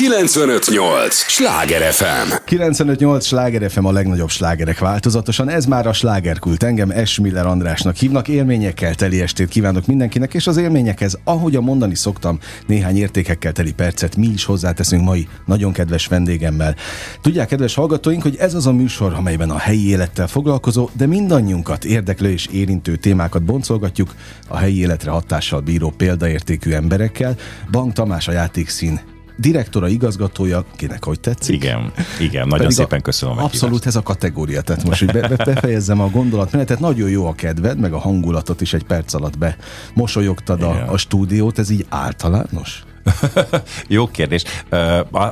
958! Sláger FM! 958! Sláger FM a legnagyobb slágerek változatosan. Ez már a slágerkult. Engem Esmiller Andrásnak hívnak. Élményekkel teli estét kívánok mindenkinek, és az élményekhez, ahogy a mondani szoktam, néhány értékekkel teli percet mi is hozzáteszünk mai nagyon kedves vendégemmel. Tudják, kedves hallgatóink, hogy ez az a műsor, amelyben a helyi élettel foglalkozó, de mindannyiunkat érdeklő és érintő témákat boncolgatjuk a helyi életre hatással bíró példaértékű emberekkel. Bank Tamás a játékszín direktora, igazgatója, kinek hogy tetszik. Igen, igen, nagyon Pedig szépen köszönöm. A abszolút ez a kategória, tehát most, be, be, befejezzem a gondolatmenetet, nagyon jó a kedved, meg a hangulatot is egy perc alatt be mosolyogtad a, a stúdiót, ez így általános? Jó kérdés.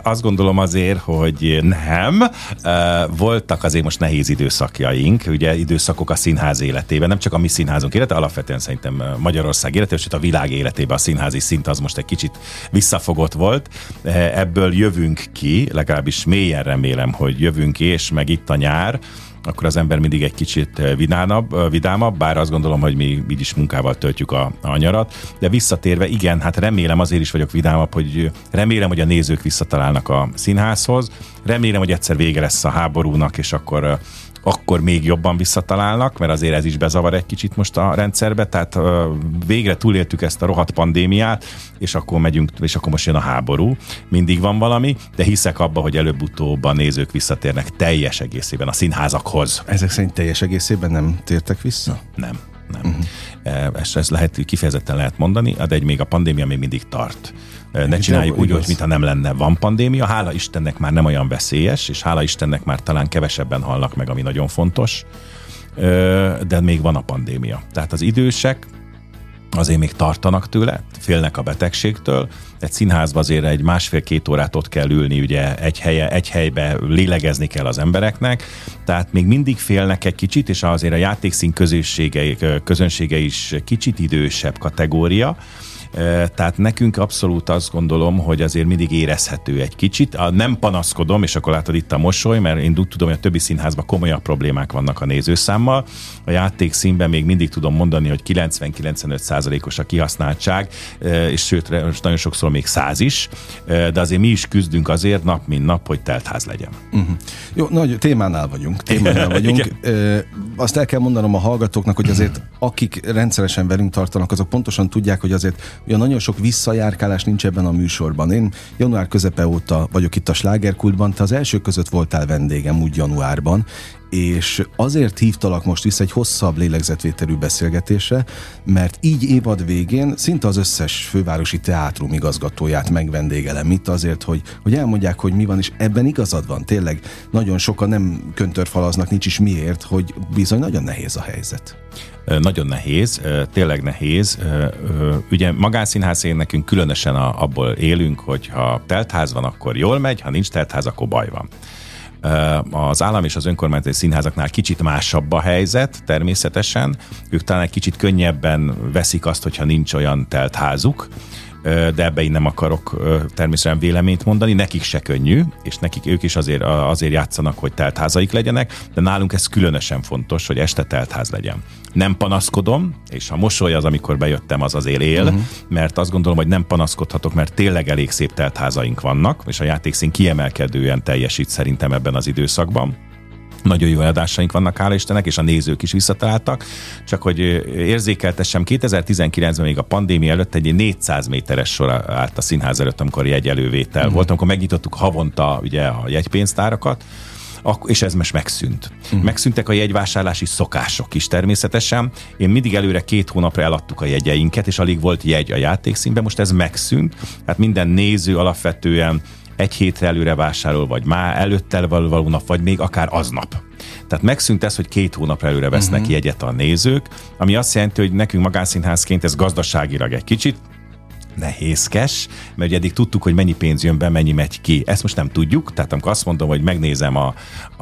Azt gondolom azért, hogy nem. Voltak azért most nehéz időszakjaink, ugye időszakok a színház életében, nem csak a mi színházunk élete, alapvetően szerintem Magyarország életében, sőt a világ életében a színházi szint az most egy kicsit visszafogott volt. Ebből jövünk ki, legalábbis mélyen remélem, hogy jövünk ki, és meg itt a nyár, akkor az ember mindig egy kicsit eh, vidámabb, eh, vidámabb bár azt gondolom, hogy mi így is munkával töltjük a, a nyarat. De visszatérve, igen, hát remélem, azért is vagyok vidámabb, hogy remélem, hogy a nézők visszatalálnak a színházhoz. Remélem, hogy egyszer vége lesz a háborúnak, és akkor eh, akkor még jobban visszatalálnak, mert azért ez is bezavar egy kicsit most a rendszerbe, tehát végre túléltük ezt a rohadt pandémiát, és akkor megyünk, és akkor most jön a háború. Mindig van valami, de hiszek abba, hogy előbb-utóbb a nézők visszatérnek teljes egészében a színházakhoz. Ezek szerint teljes egészében nem tértek vissza? Nem nem. Uh-huh. Ezt, ezt lehet, kifejezetten lehet mondani, de egy még a pandémia még mindig tart. Ne csináljuk úgy, hogy mintha nem lenne. Van pandémia, hála Istennek már nem olyan veszélyes, és hála Istennek már talán kevesebben halnak meg, ami nagyon fontos, de még van a pandémia. Tehát az idősek azért még tartanak tőle, félnek a betegségtől. Egy színházba azért egy másfél-két órát ott kell ülni, ugye egy, helye, egy helybe lélegezni kell az embereknek, tehát még mindig félnek egy kicsit, és azért a játékszín közönsége, közönsége is kicsit idősebb kategória, tehát nekünk abszolút azt gondolom, hogy azért mindig érezhető egy kicsit. Nem panaszkodom, és akkor látod itt a mosoly, mert én tudom, hogy a többi színházban komolyabb problémák vannak a nézőszámmal. A játék színben még mindig tudom mondani, hogy 90-95 százalékos a kihasználtság, és sőt, nagyon sokszor még száz is, de azért mi is küzdünk azért nap, mint nap, hogy teltház legyen. Uh-huh. Jó, nagy témánál vagyunk. Témánál vagyunk. e, azt el kell mondanom a hallgatóknak, hogy azért akik rendszeresen velünk tartanak, azok pontosan tudják, hogy azért Ugye nagyon sok visszajárkálás nincs ebben a műsorban. Én január közepe óta vagyok itt a slágerkultban, te az első között voltál vendégem úgy januárban, és azért hívtalak most vissza egy hosszabb lélegzetvételű beszélgetésre, mert így évad végén szinte az összes fővárosi teátrum igazgatóját megvendégelem itt azért, hogy, hogy elmondják, hogy mi van, és ebben igazad van, tényleg nagyon sokan nem köntörfalaznak, nincs is miért, hogy bizony nagyon nehéz a helyzet nagyon nehéz, tényleg nehéz. Ugye magánszínház nekünk különösen abból élünk, hogy ha teltház van, akkor jól megy, ha nincs teltház, akkor baj van. Az állam és az önkormányzati színházaknál kicsit másabb a helyzet, természetesen. Ők talán egy kicsit könnyebben veszik azt, hogyha nincs olyan teltházuk de ebbe én nem akarok természetesen véleményt mondani, nekik se könnyű, és nekik ők is azért, azért játszanak, hogy teltházaik legyenek, de nálunk ez különösen fontos, hogy este teltház legyen. Nem panaszkodom, és a mosoly az, amikor bejöttem, az azért él, uh-huh. mert azt gondolom, hogy nem panaszkodhatok, mert tényleg elég szép teltházaink vannak, és a játékszín kiemelkedően teljesít szerintem ebben az időszakban. Nagyon jó adásaink vannak, hála Istennek, és a nézők is visszataláltak. Csak hogy érzékeltessem, 2019-ben még a pandémia előtt egy 400 méteres sor állt a színház előtt, amikor jegyelővétel uh-huh. volt, amikor megnyitottuk havonta ugye a jegypénztárakat, és ez most megszűnt. Uh-huh. Megszűntek a jegyvásárlási szokások is természetesen. Én mindig előre két hónapra eladtuk a jegyeinket, és alig volt jegy a játékszínben, most ez megszűnt. Hát minden néző alapvetően egy hétre előre vásárol, vagy már előttel való nap, vagy még akár aznap. Tehát megszűnt ez, hogy két hónap előre vesznek uh-huh. jegyet a nézők, ami azt jelenti, hogy nekünk magánszínházként ez gazdaságilag egy kicsit nehézkes, mert eddig tudtuk, hogy mennyi pénz jön be, mennyi megy ki. Ezt most nem tudjuk, tehát amikor azt mondom, hogy megnézem a,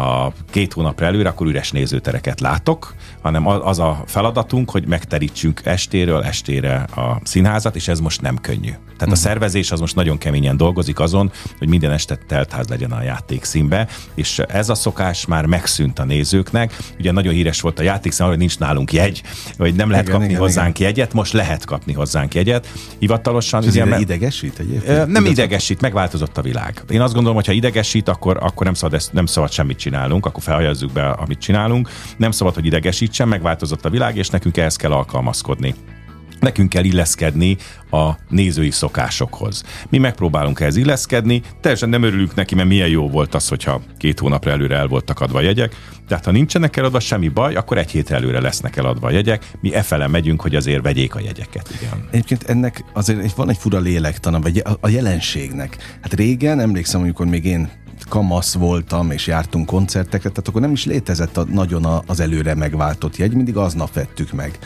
a két hónapra előre, akkor üres nézőtereket látok, hanem az a feladatunk, hogy megterítsünk estéről estére a színházat, és ez most nem könnyű. Tehát uh-huh. a mhm. szervezés az most nagyon keményen dolgozik azon, hogy minden este teltház legyen a játékszínbe, és ez a szokás már megszűnt a nézőknek. Ugye nagyon híres volt a játékszín, hogy nincs nálunk jegy, hogy nem lehet igen, kapni igen, hozzánk igen. jegyet, most lehet kapni hozzánk jegyet. Hivatalos pontosan... És ugye, idegesít egyébként? Nem idegesít, megváltozott a világ. Én azt gondolom, hogy ha idegesít, akkor, akkor nem, szabad ezt, nem szabad semmit csinálnunk, akkor felhajazzuk be, amit csinálunk. Nem szabad, hogy idegesítsen, megváltozott a világ, és nekünk ehhez kell alkalmazkodni nekünk kell illeszkedni a nézői szokásokhoz. Mi megpróbálunk ehhez illeszkedni, teljesen nem örülünk neki, mert milyen jó volt az, hogyha két hónapra előre el voltak adva jegyek, tehát ha nincsenek eladva, semmi baj, akkor egy hét előre lesznek eladva jegyek, mi efele megyünk, hogy azért vegyék a jegyeket. Igen. Egyébként ennek azért van egy fura lélektana, vagy a jelenségnek. Hát régen, emlékszem, amikor még én kamasz voltam, és jártunk koncerteket, tehát akkor nem is létezett a, nagyon a, az előre megváltott jegy, mindig aznap vettük meg.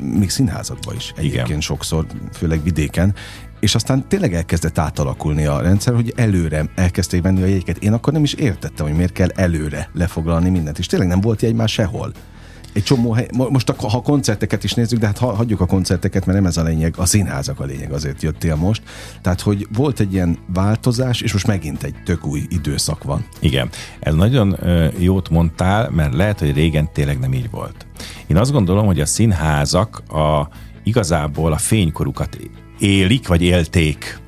Még színházakban is egyébként Igen. sokszor, főleg vidéken, és aztán tényleg elkezdett átalakulni a rendszer, hogy előre elkezdték venni a jegyeket. Én akkor nem is értettem, hogy miért kell előre lefoglalni mindent, és tényleg nem volt jegy már sehol egy csomó hely, most a, ha koncerteket is nézzük, de hát hagyjuk a koncerteket, mert nem ez a lényeg, a színházak a lényeg, azért jöttél most. Tehát, hogy volt egy ilyen változás, és most megint egy tök új időszak van. Igen, ez nagyon jót mondtál, mert lehet, hogy régen tényleg nem így volt. Én azt gondolom, hogy a színházak a, igazából a fénykorukat élik, vagy élték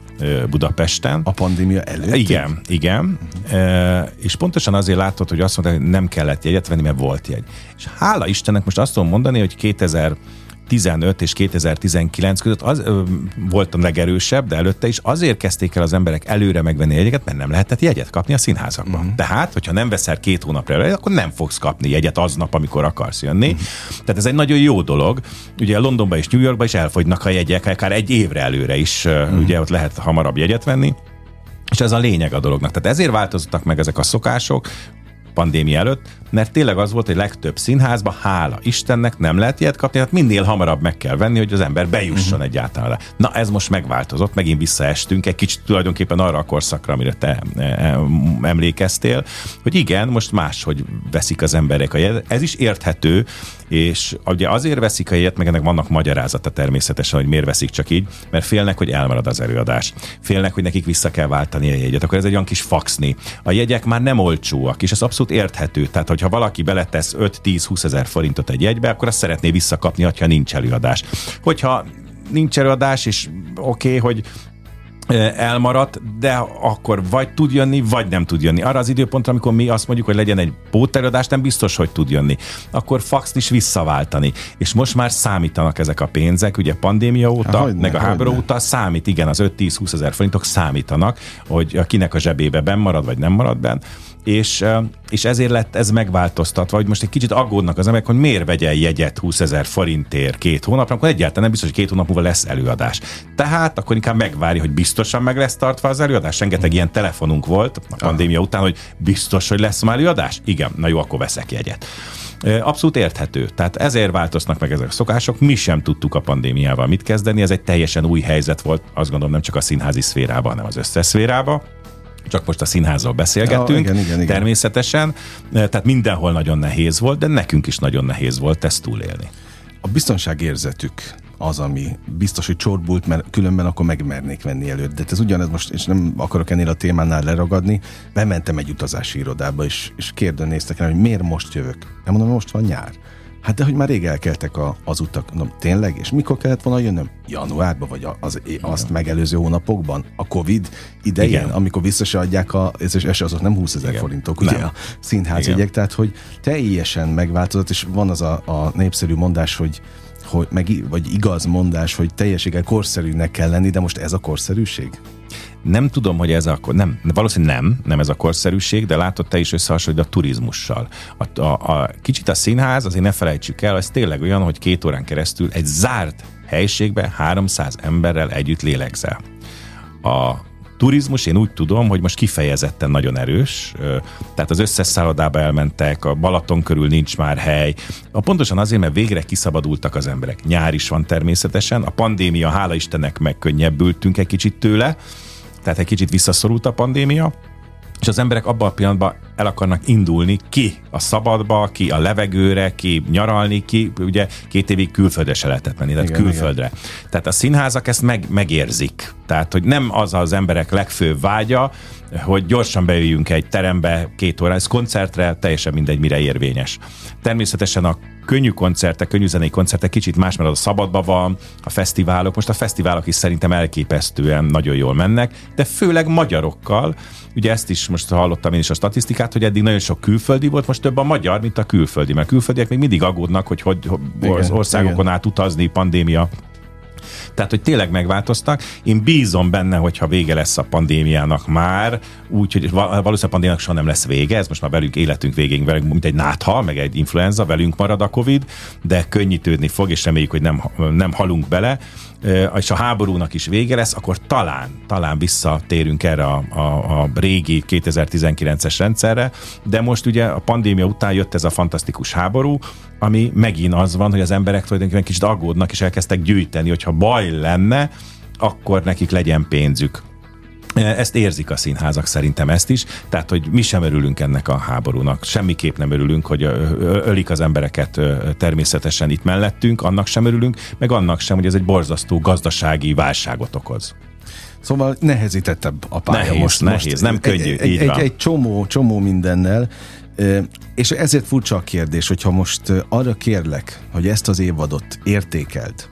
Budapesten. A pandémia előtt? Igen, igen. Uh-huh. És pontosan azért látod, hogy azt mondták, hogy nem kellett jegyet venni, mert volt jegy. És hála Istennek most azt tudom mondani, hogy 2000 2015 és 2019 között az ö, volt a legerősebb, de előtte is azért kezdték el az emberek előre megvenni jegyeket, mert nem lehetett jegyet kapni a színházakban. Uh-huh. Tehát, hogyha nem veszel két hónapra előre, akkor nem fogsz kapni jegyet aznap, amikor akarsz jönni. Uh-huh. Tehát ez egy nagyon jó dolog. Ugye Londonban és New Yorkban is elfogynak a jegyek, akár egy évre előre is, uh-huh. ugye ott lehet hamarabb jegyet venni. És ez a lényeg a dolognak. Tehát ezért változtak meg ezek a szokások, pandémia előtt, mert tényleg az volt, hogy legtöbb színházba, hála Istennek nem lehet ilyet kapni, hát minél hamarabb meg kell venni, hogy az ember bejusson uh-huh. egyáltalán. Na ez most megváltozott, megint visszaestünk egy kicsit tulajdonképpen arra a korszakra, amire te e, e, emlékeztél, hogy igen, most máshogy veszik az emberek a jegyet. Ez is érthető, és ugye azért veszik a jegyet, meg ennek vannak magyarázata természetesen, hogy miért veszik csak így, mert félnek, hogy elmarad az előadás. Félnek, hogy nekik vissza kell váltani a jegyet. Akkor ez egy olyan kis faxni. A jegyek már nem olcsóak, és ez abszolút érthető. Tehát, hogyha valaki beletesz 5-10-20 ezer forintot egy jegybe, akkor azt szeretné visszakapni, ha nincs előadás. Hogyha nincs előadás, és oké, okay, hogy elmaradt, de akkor vagy tud jönni, vagy nem tud jönni. Arra az időpontra, amikor mi azt mondjuk, hogy legyen egy póteladás, nem biztos, hogy tud jönni. Akkor fax is visszaváltani. És most már számítanak ezek a pénzek, ugye pandémia óta, Hogyne, meg a háború óta számít, igen, az 5-10-20 ezer forintok számítanak, hogy kinek a zsebébe benn marad, vagy nem marad benn és, és ezért lett ez megváltoztatva, hogy most egy kicsit aggódnak az emberek, hogy miért vegyen jegyet 20 ezer forintért két hónapra, akkor egyáltalán nem biztos, hogy két hónap múlva lesz előadás. Tehát akkor inkább megvárja, hogy biztosan meg lesz tartva az előadás. Rengeteg ilyen telefonunk volt a pandémia után, hogy biztos, hogy lesz már előadás? Igen, na jó, akkor veszek jegyet. Abszolút érthető. Tehát ezért változnak meg ezek a szokások. Mi sem tudtuk a pandémiával mit kezdeni. Ez egy teljesen új helyzet volt, azt gondolom nem csak a színházi szférában, hanem az összes szférában csak most a színházról beszélgettünk, ja, igen, igen, igen. természetesen, tehát mindenhol nagyon nehéz volt, de nekünk is nagyon nehéz volt ezt túlélni. A biztonságérzetük az, ami biztos, hogy csorbult, mert különben akkor megmernék venni előtt. De ez ugyanez most, és nem akarok ennél a témánál leragadni, bementem egy utazási irodába, és, és kérdőn néztek rá, hogy miért most jövök. Nem mondom, most van nyár. Hát de hogy már rég elkeltek a, az utak. No, tényleg? És mikor kellett volna jönnöm? Januárban, vagy az, azt megelőző hónapokban? A Covid idején, Igen. amikor vissza se adják a, és, és azok nem 20 ezer forintok, ugye nem. a színházjegyek, tehát hogy teljesen megváltozott, és van az a, a népszerű mondás, hogy hogy, meg, vagy igaz mondás, hogy teljességgel korszerűnek kell lenni, de most ez a korszerűség? Nem tudom, hogy ez akkor, nem, valószínűleg nem, nem ez a korszerűség, de látod te is összehasonlít a turizmussal. A, a, a, kicsit a színház, azért ne felejtsük el, ez tényleg olyan, hogy két órán keresztül egy zárt helységben 300 emberrel együtt lélegzel. A turizmus, én úgy tudom, hogy most kifejezetten nagyon erős, tehát az összes szállodába elmentek, a Balaton körül nincs már hely. A pontosan azért, mert végre kiszabadultak az emberek. Nyár is van természetesen, a pandémia, hála Istennek megkönnyebbültünk egy kicsit tőle, tehát egy kicsit visszaszorult a pandémia, és az emberek abban a pillanatban el akarnak indulni ki a szabadba, ki a levegőre, ki nyaralni, ki ugye két évig külföldre se lehetett menni, tehát igen, külföldre. Igen. Tehát a színházak ezt meg, megérzik Tehát, hogy nem az az emberek legfőbb vágya, hogy gyorsan beüljünk egy terembe két ez koncertre teljesen mindegy, mire érvényes. Természetesen a könnyű koncertek, könnyű zenei koncertek kicsit más, mert az a szabadban van, a fesztiválok. Most a fesztiválok is szerintem elképesztően nagyon jól mennek, de főleg magyarokkal. Ugye ezt is most hallottam én is a statisztikát, hogy eddig nagyon sok külföldi volt, most több a magyar, mint a külföldi, mert külföldiek még mindig aggódnak, hogy hogy, hogy igen, országokon igen. át utazni, pandémia tehát, hogy tényleg megváltoztak. Én bízom benne, hogyha vége lesz a pandémiának már, úgyhogy valószínűleg a pandémiának soha nem lesz vége, ez most már velünk életünk végén, velünk, mint egy nátha, meg egy influenza, velünk marad a Covid, de könnyítődni fog, és reméljük, hogy nem, nem halunk bele és a háborúnak is vége lesz, akkor talán, talán visszatérünk erre a, a, a régi 2019-es rendszerre, de most ugye a pandémia után jött ez a fantasztikus háború, ami megint az van, hogy az emberek tulajdonképpen kicsit aggódnak, és elkezdtek gyűjteni, hogyha baj lenne, akkor nekik legyen pénzük. Ezt érzik a színházak szerintem ezt is, tehát hogy mi sem örülünk ennek a háborúnak. Semmiképp nem örülünk, hogy ölik az embereket természetesen itt mellettünk, annak sem örülünk, meg annak sem, hogy ez egy borzasztó gazdasági válságot okoz. Szóval nehezítettebb a pálya nehéz, most. Nehéz, most nem könnyű, egy, így egy, van. egy csomó, csomó mindennel, és ezért furcsa a kérdés, hogyha most arra kérlek, hogy ezt az évadot értékelt,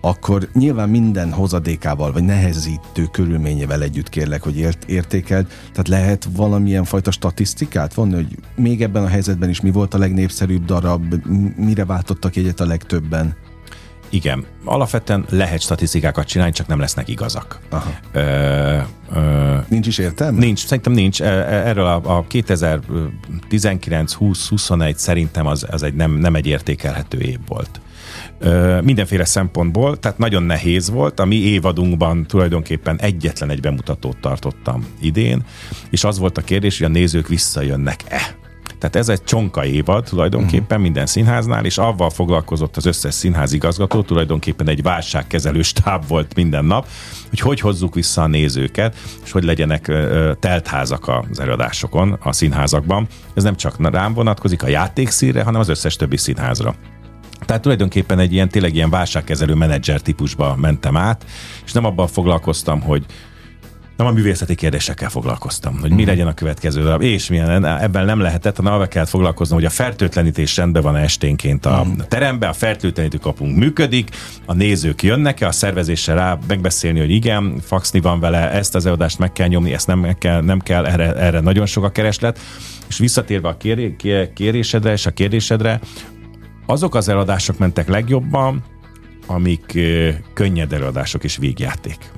akkor nyilván minden hozadékával, vagy nehezítő körülményével együtt kérlek, hogy ért, értékeld. Tehát lehet valamilyen fajta statisztikát vonni, hogy még ebben a helyzetben is mi volt a legnépszerűbb darab, mire váltottak egyet a legtöbben? Igen, alapvetően lehet statisztikákat csinálni, csak nem lesznek igazak. Aha. Ö, ö, nincs is értelme? Nincs, szerintem nincs. Erről a, a 2019-20-21 szerintem az, az egy nem, nem egy értékelhető év volt mindenféle szempontból, tehát nagyon nehéz volt. A mi évadunkban tulajdonképpen egyetlen egy bemutatót tartottam idén, és az volt a kérdés, hogy a nézők visszajönnek-e. Tehát ez egy csonka évad tulajdonképpen uh-huh. minden színháznál, és avval foglalkozott az összes színház igazgató, tulajdonképpen egy válságkezelő stáb volt minden nap, hogy hogy hozzuk vissza a nézőket, és hogy legyenek teltházak az előadásokon, a színházakban. Ez nem csak rám vonatkozik a játékszínre, hanem az összes többi színházra. Tehát tulajdonképpen egy ilyen tényleg ilyen válságkezelő menedzser típusba mentem át, és nem abban foglalkoztam, hogy nem a művészeti kérdésekkel foglalkoztam, hogy mi mhm. legyen a következő darab, és milyen, ebben nem lehetett, hanem avval kellett foglalkoznom, hogy a fertőtlenítés rendben van esténként a mm. terembe, a fertőtlenítő kapunk működik, a nézők jönnek-e, a szervezéssel rá megbeszélni, hogy igen, faxni van vele, ezt az előadást meg kell nyomni, ezt nem kell, nem kell erre, erre nagyon sok a kereslet. És visszatérve a kér, kérésedre és a kérdésedre, azok az eladások mentek legjobban, amik könnyed eladások és végjáték.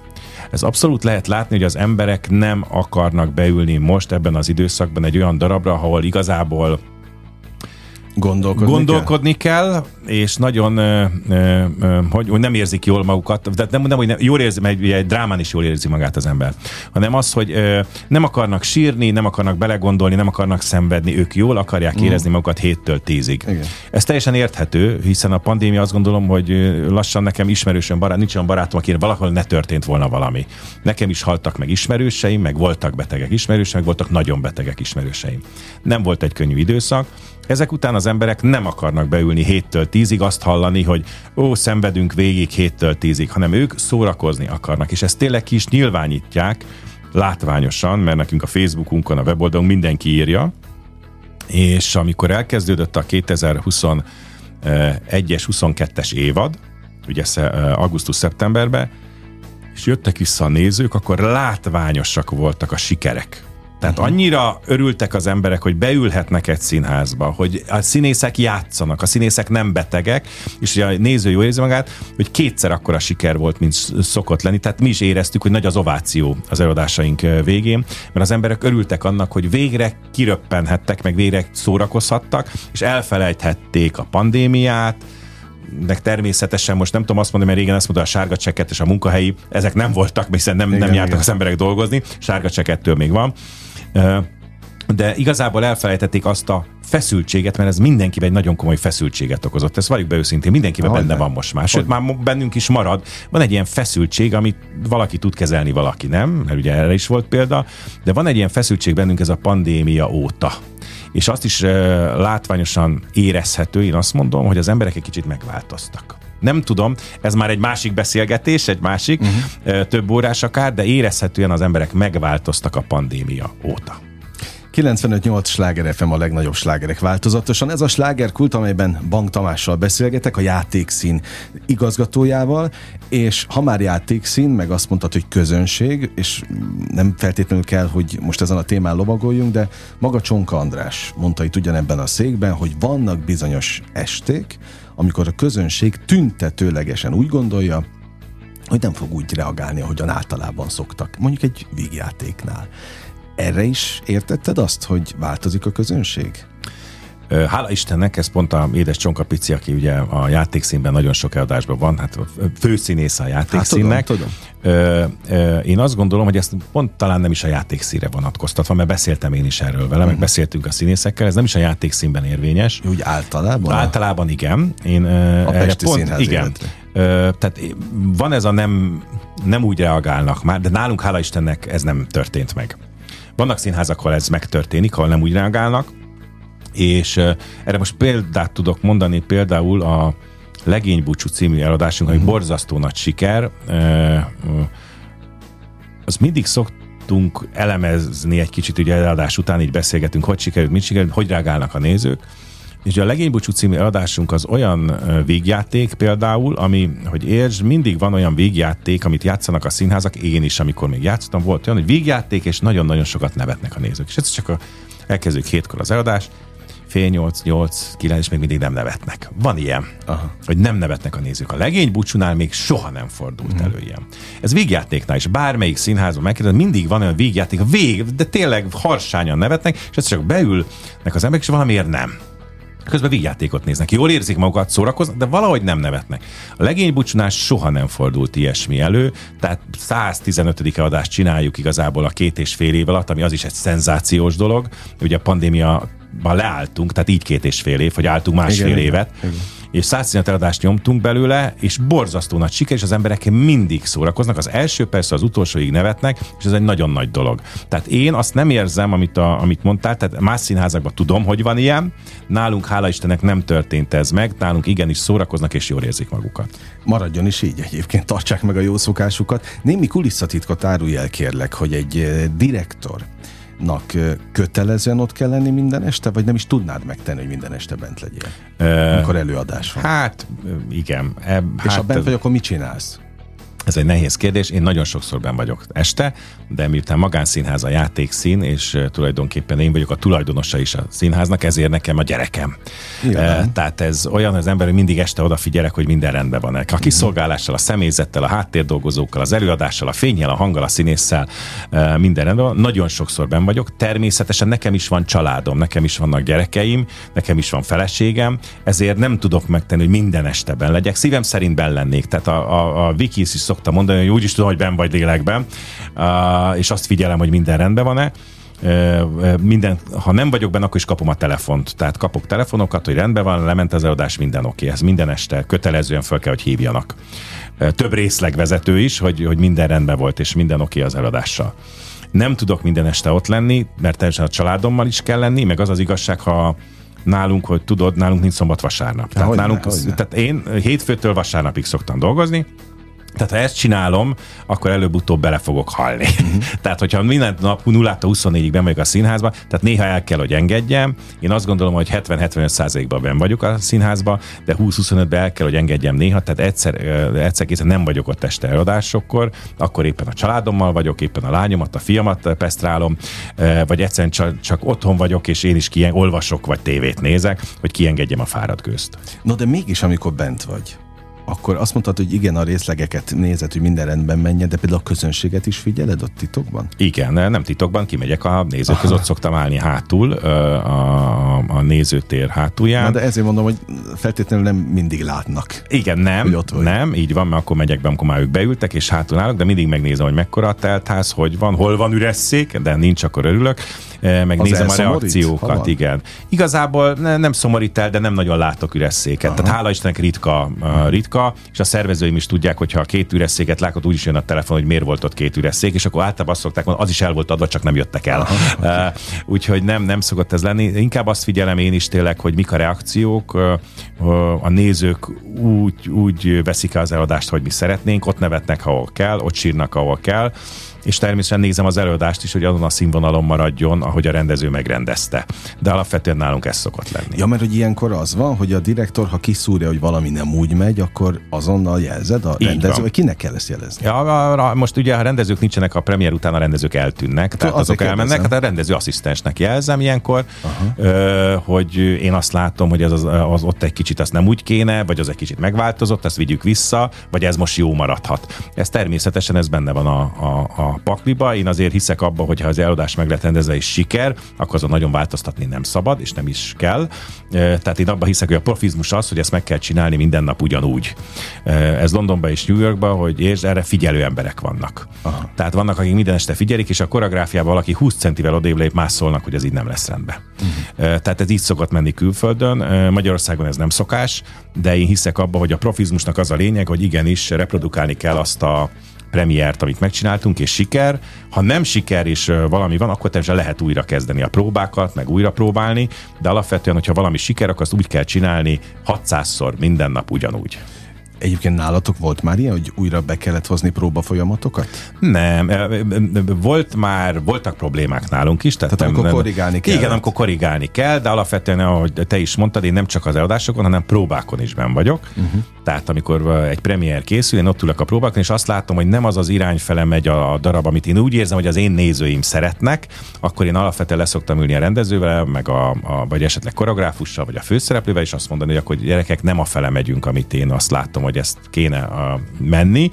Ez abszolút lehet látni, hogy az emberek nem akarnak beülni most ebben az időszakban egy olyan darabra, ahol igazából Gondolkodni, Gondolkodni kell. kell, és nagyon, hogy, hogy nem érzik jól magukat, de nem, nem hogy nem, jól érzi, mert egy drámán is jól érzi magát az ember, hanem az, hogy nem akarnak sírni, nem akarnak belegondolni, nem akarnak szenvedni, ők jól akarják mm. érezni magukat héttől tízig. Igen. Ez teljesen érthető, hiszen a pandémia azt gondolom, hogy lassan nekem ismerősen barát, nincs olyan barátom, akire valahol ne történt volna valami. Nekem is haltak meg ismerőseim, meg voltak betegek ismerőseim, meg voltak nagyon betegek ismerőseim. Nem volt egy könnyű időszak, ezek után az emberek nem akarnak beülni 7-től 10-ig azt hallani, hogy ó, szenvedünk végig 7-től 10-ig, hanem ők szórakozni akarnak, és ezt tényleg ki is nyilvánítják látványosan, mert nekünk a Facebookunkon, a weboldalon mindenki írja, és amikor elkezdődött a 2021-es, 22-es évad, ugye augusztus-szeptemberben, és jöttek vissza a nézők, akkor látványosak voltak a sikerek. Tehát annyira örültek az emberek, hogy beülhetnek egy színházba, hogy a színészek játszanak, a színészek nem betegek, és a néző jó érzi magát, hogy kétszer akkora siker volt, mint szokott lenni. Tehát mi is éreztük, hogy nagy az ováció az előadásaink végén, mert az emberek örültek annak, hogy végre kiröppenhettek, meg végre szórakozhattak, és elfelejthették a pandémiát, de természetesen most nem tudom azt mondani, mert régen azt mondta a sárga csekket és a munkahelyi, ezek nem voltak, hiszen nem, igen, nem jártak igen. az emberek dolgozni, sárga csekettől még van de igazából elfelejtették azt a feszültséget, mert ez mindenkiben egy nagyon komoly feszültséget okozott. Ezt valljuk be őszintén, mindenkiben benne van most már. Sőt, már bennünk is marad. Van egy ilyen feszültség, amit valaki tud kezelni, valaki nem, mert ugye erre is volt példa, de van egy ilyen feszültség bennünk ez a pandémia óta. És azt is uh, látványosan érezhető, én azt mondom, hogy az emberek egy kicsit megváltoztak. Nem tudom, ez már egy másik beszélgetés, egy másik, uh-huh. több órás akár, de érezhetően az emberek megváltoztak a pandémia óta. 95-8 sláger FM a legnagyobb slágerek változatosan. Ez a slágerkult, amelyben Bank Tamással beszélgetek, a játékszín igazgatójával, és ha már játékszín, meg azt mondtad, hogy közönség, és nem feltétlenül kell, hogy most ezen a témán lovagoljunk, de maga Csonka András mondta itt ugyanebben a székben, hogy vannak bizonyos esték, amikor a közönség tüntetőlegesen úgy gondolja, hogy nem fog úgy reagálni, ahogyan általában szoktak. Mondjuk egy vígjátéknál. Erre is értetted azt, hogy változik a közönség? Hála Istennek, ez pont a édes Csonka Pici, aki ugye a játékszínben nagyon sok eladásban van, hát főszínész a játékszínnek. Hát, tudom, tudom. Ö, ö, én azt gondolom, hogy ezt pont talán nem is a játékszínre vonatkoztatva, mert beszéltem én is erről vele, uh-huh. meg mhm. beszéltünk a színészekkel, ez nem is a játékszínben érvényes. Úgy általában? Általában igen. Én, a Pesti pont, igen. Ö, tehát van ez a nem, nem úgy reagálnak már, de nálunk hála Istennek ez nem történt meg. Vannak színházak, ahol ez megtörténik, ahol nem úgy reagálnak, és erre most példát tudok mondani, például a Legénybúcsú című eladásunk, ami uh-huh. borzasztó nagy siker, az mindig szoktunk elemezni egy kicsit, ugye eladás után így beszélgetünk, hogy sikerült, mit sikerült, hogy reagálnak a nézők, és a Legénybúcsú című adásunk az olyan végjáték például, ami, hogy értsd, mindig van olyan végjáték, amit játszanak a színházak, én is, amikor még játszottam, volt olyan, hogy végjáték, és nagyon-nagyon sokat nevetnek a nézők. És ez csak a, elkezdődik hétkor az eladás, fél nyolc, nyolc, kilenc, és még mindig nem nevetnek. Van ilyen, Aha. hogy nem nevetnek a nézők. A legény búcsúnál még soha nem fordult hmm. elő ilyen. Ez végjátéknál is, bármelyik színházban megkérdez, mindig van olyan végjáték, vég, de tényleg harsányan nevetnek, és ez csak beülnek az emberek, és valamiért nem közben vígjátékot néznek. Jól érzik magukat, szórakoznak, de valahogy nem nevetnek. A legény soha nem fordult ilyesmi elő, tehát 115. adást csináljuk igazából a két és fél év alatt, ami az is egy szenzációs dolog. Ugye a pandémia leálltunk, tehát így két és fél év, hogy álltunk másfél igen, évet. Igen, igen és 115 eladást nyomtunk belőle, és borzasztó nagy siker, és az emberek mindig szórakoznak. Az első persze az utolsóig nevetnek, és ez egy nagyon nagy dolog. Tehát én azt nem érzem, amit, a, amit mondtál, tehát más színházakban tudom, hogy van ilyen, nálunk hála Istennek nem történt ez meg, nálunk igenis szórakoznak és jól érzik magukat. Maradjon is így egyébként, tartsák meg a jó szokásukat. Némi kulisszatitkot árulj el kérlek, hogy egy eh, direktor nak kötelezően ott kell lenni minden este, vagy nem is tudnád megtenni, hogy minden este bent legyél, uh, amikor előadás van? Hát, igen. E, És hát, ha bent vagy, akkor mit csinálsz? Ez egy nehéz kérdés. Én nagyon sokszor ben vagyok este, de miután magánszínház a játékszín, és tulajdonképpen én vagyok a tulajdonosa is a színháznak, ezért nekem a gyerekem. E, tehát ez olyan, az ember, mindig este odafigyelek, hogy minden rendben van. A kiszolgálással, a személyzettel, a háttérdolgozókkal, az előadással, a fényjel, a hanggal, a színésszel, e, minden rendben van. Nagyon sokszor ben vagyok. Természetesen nekem is van családom, nekem is vannak gyerekeim, nekem is van feleségem, ezért nem tudok megtenni, hogy minden este ben legyek. Szívem szerint ben lennék. Tehát a, a, a Vikis is szokta mondani, hogy úgy is tudom, hogy ben vagy lélekben, és azt figyelem, hogy minden rendben van-e. Minden, ha nem vagyok benne, akkor is kapom a telefont. Tehát kapok telefonokat, hogy rendben van, lement az eladás, minden oké. Ez minden este kötelezően fel kell, hogy hívjanak. Több részlegvezető is, hogy, hogy minden rendben volt, és minden oké az eladással. Nem tudok minden este ott lenni, mert teljesen a családommal is kell lenni, meg az az igazság, ha nálunk, hogy tudod, nálunk nincs szombat-vasárnap. Tehát, nálunk, tehát én hétfőtől vasárnapig szoktam dolgozni, tehát ha ezt csinálom, akkor előbb-utóbb bele fogok halni. Uh-huh. tehát, hogyha minden nap 0 24-ig ben vagyok a színházba, tehát néha el kell, hogy engedjem. Én azt gondolom, hogy 70-75%-ban ben vagyok a színházba, de 20-25-ben el kell, hogy engedjem néha, tehát egyszer, egyszer készen nem vagyok ott este eladásokkor, akkor éppen a családommal vagyok, éppen a lányomat, a fiamat pesztrálom, vagy egyszerűen csak, csak otthon vagyok, és én is kien, olvasok, vagy tévét nézek, hogy kiengedjem a fáradt gőzt. No, de mégis, amikor bent vagy, akkor azt mondtad, hogy igen, a részlegeket nézed, hogy minden rendben menjen, de például a közönséget is figyeled ott titokban? Igen, nem titokban, kimegyek a nézők között, ott szoktam állni hátul, a, a nézőtér hátulján. Na de ezért mondom, hogy feltétlenül nem mindig látnak. Igen, nem, nem, így van, mert akkor megyek be, amikor már ők beültek, és hátul állok, de mindig megnézem, hogy mekkora a teltház, hogy van, hol van üres szék, de nincs, akkor örülök. Megnézem a reakciókat, igen. Igazából nem szomorít el, de nem nagyon látok üres széket. Tehát hála Istennek ritka, ritka munka, és a szervezőim is tudják, hogy ha a két üres széket látod, úgyis jön a telefon, hogy miért volt ott két üres szék, és akkor általában azt szokták mondani, az is el volt adva, csak nem jöttek el. Uh, úgyhogy nem, nem szokott ez lenni. Inkább azt figyelem én is tényleg, hogy mik a reakciók, uh, a nézők úgy, úgy veszik el az eladást, hogy mi szeretnénk, ott nevetnek, ahol kell, ott sírnak, ahol kell és természetesen nézem az előadást is, hogy azon a színvonalon maradjon, ahogy a rendező megrendezte. De alapvetően nálunk ez szokott lenni. Ja, mert hogy ilyenkor az van, hogy a direktor, ha kiszúrja, hogy valami nem úgy megy, akkor azonnal jelzed a Így rendező, van. vagy kinek kell ezt jelezni? Ja, most ugye a rendezők nincsenek a premier után, a rendezők eltűnnek, tehát azok elmennek, hát a rendező asszisztensnek jelzem ilyenkor, ö, hogy én azt látom, hogy az, az, az ott egy kicsit azt nem úgy kéne, vagy az egy kicsit megváltozott, ezt vigyük vissza, vagy ez most jó maradhat. Ez természetesen ez benne van a, a, a pakliba. Én azért hiszek abba, hogy ha az eladás meg lett rendezve és siker, akkor azon nagyon változtatni nem szabad, és nem is kell. Tehát én abban hiszek, hogy a profizmus az, hogy ezt meg kell csinálni minden nap ugyanúgy. Ez Londonban és New Yorkban, hogy és erre figyelő emberek vannak. Aha. Tehát vannak, akik minden este figyelik, és a koreográfiában valaki 20 centivel odébb lép, más szólnak, hogy ez így nem lesz rendben. Uh-huh. Tehát ez így szokott menni külföldön. Magyarországon ez nem szokás, de én hiszek abba, hogy a profizmusnak az a lényeg, hogy igenis reprodukálni kell azt a premiért, amit megcsináltunk, és siker. Ha nem siker és valami van, akkor természetesen lehet újra kezdeni a próbákat, meg újra próbálni, de alapvetően, hogyha valami siker, akkor azt úgy kell csinálni 600-szor minden nap ugyanúgy. Egyébként nálatok volt már ilyen, hogy újra be kellett hozni próba folyamatokat? Nem, volt már, voltak problémák nálunk is. Tehát, tehát amikor korrigálni kell. Igen, amikor korrigálni kell, de alapvetően, ahogy te is mondtad, én nem csak az eladásokon, hanem próbákon is ben vagyok. Uh-huh. Tehát amikor egy premier készül, én ott ülök a próbákon, és azt látom, hogy nem az az irány fele megy a darab, amit én úgy érzem, hogy az én nézőim szeretnek, akkor én alapvetően leszoktam ülni a rendezővel, meg a, a vagy esetleg koreográfussal, vagy a főszereplővel, és azt mondani, hogy akkor gyerekek nem a fele megyünk, amit én azt látom, hogy ezt kéne uh, menni,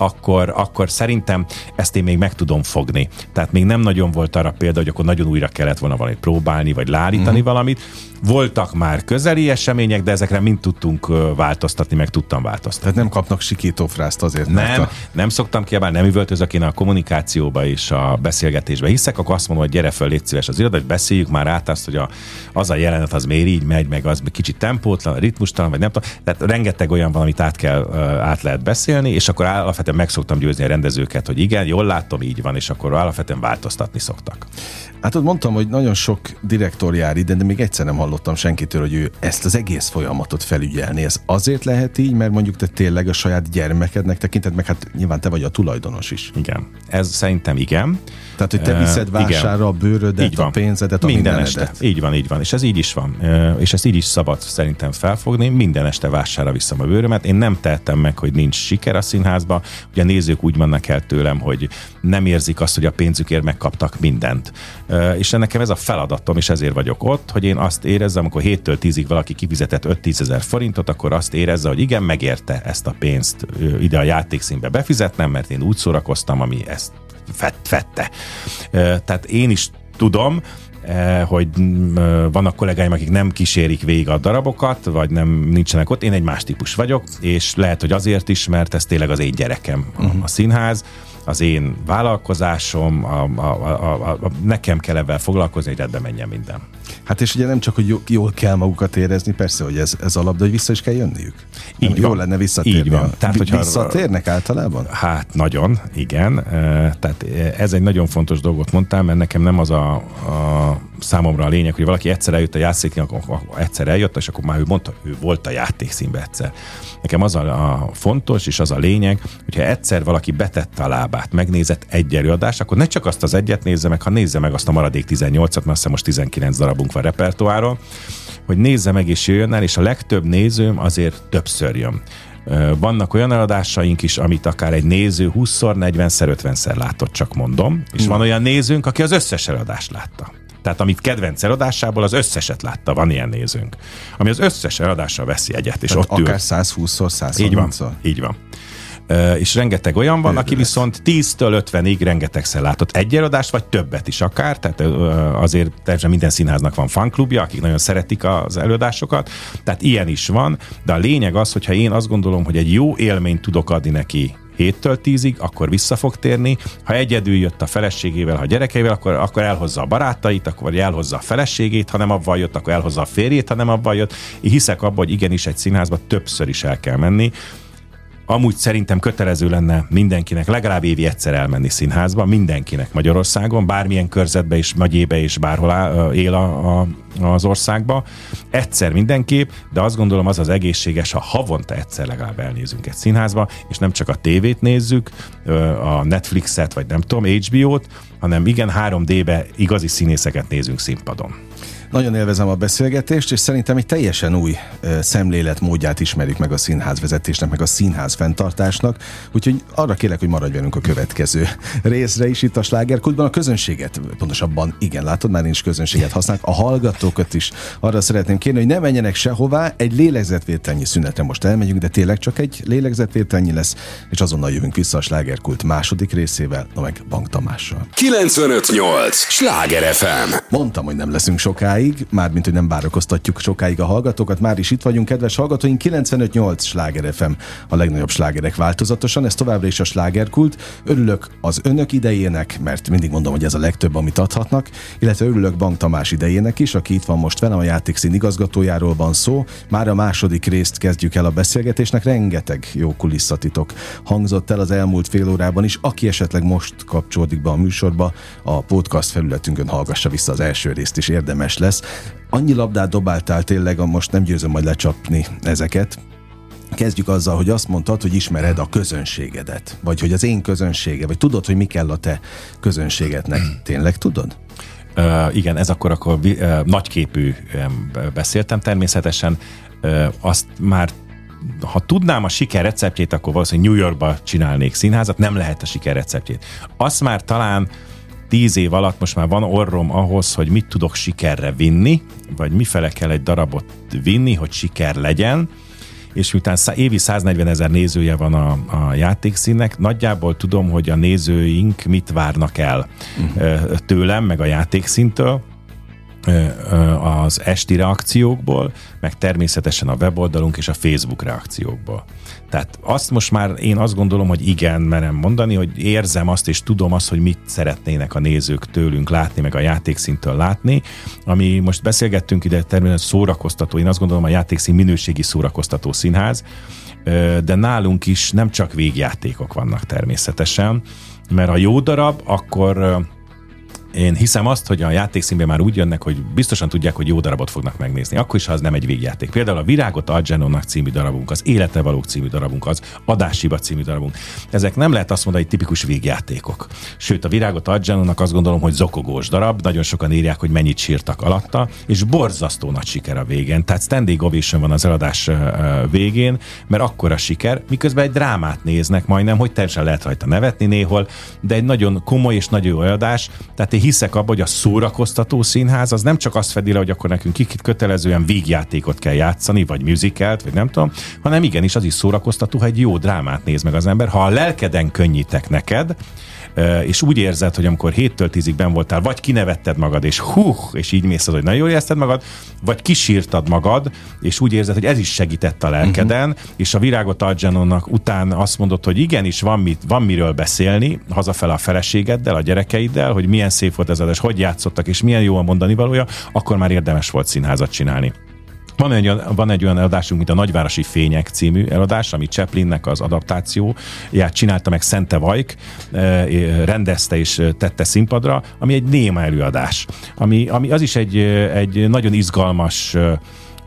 akkor, akkor szerintem ezt én még meg tudom fogni. Tehát még nem nagyon volt arra példa, hogy akkor nagyon újra kellett volna valamit próbálni, vagy lárítani uh-huh. valamit. Voltak már közeli események, de ezekre mind tudtunk változtatni, meg tudtam változtatni. Tehát nem kapnak sikítófrászt azért, Nem, a... nem szoktam kiabálni, nem üvöltözök én a kommunikációba és a beszélgetésbe hiszek, akkor azt mondom, hogy gyere föl, légy szíves az irodát, beszéljük már át azt, hogy a, az a jelenet az miért így megy, meg az kicsit tempótlan, ritmustalan, vagy nem tudom. Tehát rengeteg olyan van, amit át, kell, át lehet beszélni, és akkor alapvetően meg szoktam győzni a rendezőket, hogy igen, jól látom, így van, és akkor alapvetően változtatni szoktak. Hát ott mondtam, hogy nagyon sok direktor jár ide, de még egyszer nem hallottam senkitől, hogy ő ezt az egész folyamatot felügyelni. Ez azért lehet így, mert mondjuk te tényleg a saját gyermekednek tekinted, meg hát nyilván te vagy a tulajdonos is. Igen. Ez szerintem igen. Tehát, hogy te viszed vásárra a bőrödet, a pénzedet, a minden este. Így van, így van. És ez így is van. És ezt így is szabad szerintem felfogni. Minden este vásárra viszem a bőrömet. Én nem tehetem meg, hogy nincs siker a színházba. Ugye a nézők úgy vannak el tőlem, hogy nem érzik azt, hogy a pénzükért megkaptak mindent. És nekem ez a feladatom, és ezért vagyok ott, hogy én azt érezzem, amikor 7-től 10-ig valaki kifizetett 5-10 ezer forintot, akkor azt érezze, hogy igen, megérte ezt a pénzt ide a játékszínbe befizetnem, mert én úgy szórakoztam, ami ezt fette. Tehát én is tudom, hogy vannak kollégáim, akik nem kísérik végig a darabokat, vagy nem nincsenek ott. Én egy más típus vagyok, és lehet, hogy azért is, mert ez tényleg az én gyerekem, uh-huh. a színház az én vállalkozásom, a, a, a, a, a, nekem kell ebben foglalkozni, hogy rendben menjen minden. Hát és ugye nem csak, hogy jól kell magukat érezni, persze, hogy ez, ez alap, de hogy vissza is kell jönniük. Így Jó lenne visszatérni. Így van. Tehát, hogyha visszatérnek általában? Hát nagyon, igen. Tehát ez egy nagyon fontos dolgot mondtam, mert nekem nem az a, a számomra a lényeg, hogy valaki egyszer eljött a játékszínbe, akkor egyszer eljött, és akkor már ő mondta, ő volt a játékszínbe egyszer. Nekem az a, a fontos, és az a lényeg, hogyha egyszer valaki betette a lábát, megnézett egy előadást, akkor ne csak azt az egyet nézze meg, ha nézze meg azt a maradék 18-at, mert azt most 19 darabunk van repertoáron, hogy nézze meg és jöjjön el, és a legtöbb nézőm azért többször jön. Vannak olyan eladásaink is, amit akár egy néző 20-szor, 40-szer, 50-szer látott, csak mondom. És van olyan nézőnk, aki az összes eladást látta. Tehát amit kedvenc eladásából az összeset látta, van ilyen nézőnk. Ami az összes eladásra veszi egyet, és Tehát ott akár 120-szor, 130 Így van, így van. És rengeteg olyan van, aki viszont 10-től 50-ig rengetegszer látott egy eladást, vagy többet is akár, tehát azért természetesen minden színháznak van fanklubja, akik nagyon szeretik az előadásokat, tehát ilyen is van, de a lényeg az, hogyha én azt gondolom, hogy egy jó élményt tudok adni neki 7-től 10-ig, akkor vissza fog térni. Ha egyedül jött a feleségével, ha gyerekeivel, akkor, akkor elhozza a barátait, akkor elhozza a feleségét, ha nem abban jött, akkor elhozza a férjét, ha nem abban jött. Én hiszek abban, hogy igenis egy színházba többször is el kell menni, Amúgy szerintem kötelező lenne mindenkinek legalább évi egyszer elmenni színházba, mindenkinek Magyarországon, bármilyen körzetbe és megyébe és bárhol él a, a, az országba. Egyszer mindenképp, de azt gondolom az az egészséges, ha havonta egyszer legalább elnézünk egy színházba, és nem csak a tévét nézzük, a Netflixet, vagy nem tudom, HBO-t, hanem igen 3D-be igazi színészeket nézünk színpadon. Nagyon élvezem a beszélgetést, és szerintem egy teljesen új szemléletmódját ismerjük meg a színházvezetésnek, meg a színház fenntartásnak, úgyhogy arra kérlek, hogy maradj velünk a következő részre is itt a slágerkultban. A közönséget, pontosabban igen, látod, már nincs közönséget használnak, a hallgatókat is arra szeretném kérni, hogy ne menjenek sehová, egy lélegzetvételnyi szünetre most elmegyünk, de tényleg csak egy lélegzetvételnyi lesz, és azonnal jövünk vissza a slágerkult második részével, na meg Bank Tamással. 958! Sláger FM! Mondtam, hogy nem leszünk sokáig, sokáig, mármint, hogy nem várakoztatjuk sokáig a hallgatókat, már is itt vagyunk, kedves hallgatóink, 95.8 Sláger FM, a legnagyobb slágerek változatosan, ez továbbra is a slágerkult. Örülök az önök idejének, mert mindig mondom, hogy ez a legtöbb, amit adhatnak, illetve örülök Bank Tamás idejének is, aki itt van most velem, a játékszín igazgatójáról van szó. Már a második részt kezdjük el a beszélgetésnek, rengeteg jó kulisszatitok hangzott el az elmúlt fél órában is. Aki esetleg most kapcsolódik be a műsorba, a podcast felületünkön hallgassa vissza az első részt is érdemes lesz lesz. Annyi labdát dobáltál tényleg, most nem győzöm majd lecsapni ezeket, Kezdjük azzal, hogy azt mondtad, hogy ismered a közönségedet, vagy hogy az én közönsége, vagy tudod, hogy mi kell a te közönségednek. Tényleg tudod? Uh, igen, ez akkor, akkor uh, nagyképű um, beszéltem természetesen. Uh, azt már ha tudnám a siker receptjét, akkor valószínűleg New Yorkba csinálnék színházat, nem lehet a siker receptjét. Azt már talán tíz év alatt most már van orrom ahhoz, hogy mit tudok sikerre vinni, vagy mifele kell egy darabot vinni, hogy siker legyen, és miután évi 140 ezer nézője van a, a játékszínnek, nagyjából tudom, hogy a nézőink mit várnak el uh-huh. tőlem, meg a játékszintől, az esti reakciókból, meg természetesen a weboldalunk és a Facebook reakciókból. Tehát azt most már én azt gondolom, hogy igen, merem mondani, hogy érzem azt és tudom azt, hogy mit szeretnének a nézők tőlünk látni, meg a játékszintől látni. Ami most beszélgettünk ide természetesen szórakoztató, én azt gondolom a játékszín minőségi szórakoztató színház, de nálunk is nem csak végjátékok vannak természetesen, mert ha jó darab, akkor én hiszem azt, hogy a játékszínben már úgy jönnek, hogy biztosan tudják, hogy jó darabot fognak megnézni. Akkor is, ha az nem egy végjáték. Például a Virágot Algenonnak című darabunk, az Élete valók című darabunk, az Adásiba című darabunk. Ezek nem lehet azt mondani, hogy tipikus végjátékok. Sőt, a Virágot Algenonnak azt gondolom, hogy zokogós darab, nagyon sokan írják, hogy mennyit sírtak alatta, és borzasztó nagy siker a végén. Tehát standing ovation van az eladás végén, mert akkora siker, miközben egy drámát néznek majdnem, hogy teljesen lehet rajta nevetni néhol, de egy nagyon komoly és nagy jó eladás. Tehát hiszek abban, hogy a szórakoztató színház az nem csak azt fedi le, hogy akkor nekünk kikit kötelezően vígjátékot kell játszani, vagy musicalt, vagy nem tudom, hanem igenis az is szórakoztató, ha egy jó drámát néz meg az ember. Ha a lelkeden könnyítek neked, és úgy érzed, hogy amikor 7-től 10-ig ben voltál, vagy kinevetted magad, és hú, és így mész, hogy nagyon jól érezted magad, vagy kisírtad magad, és úgy érzed, hogy ez is segített a lelkeden, uh-huh. és a virágot Argenonnak után azt mondod, hogy igenis van, mit, van miről beszélni, hazafele a feleségeddel, a gyerekeiddel, hogy milyen szép volt ez az, hogy játszottak, és milyen jó a mondani valója, akkor már érdemes volt színházat csinálni. Van egy, van egy olyan eladásunk, mint a Nagyvárosi Fények című eladás, ami Chaplinnek az adaptációját csinálta meg Szente Vajk, eh, rendezte és tette színpadra, ami egy néma előadás. Ami, ami az is egy, egy nagyon izgalmas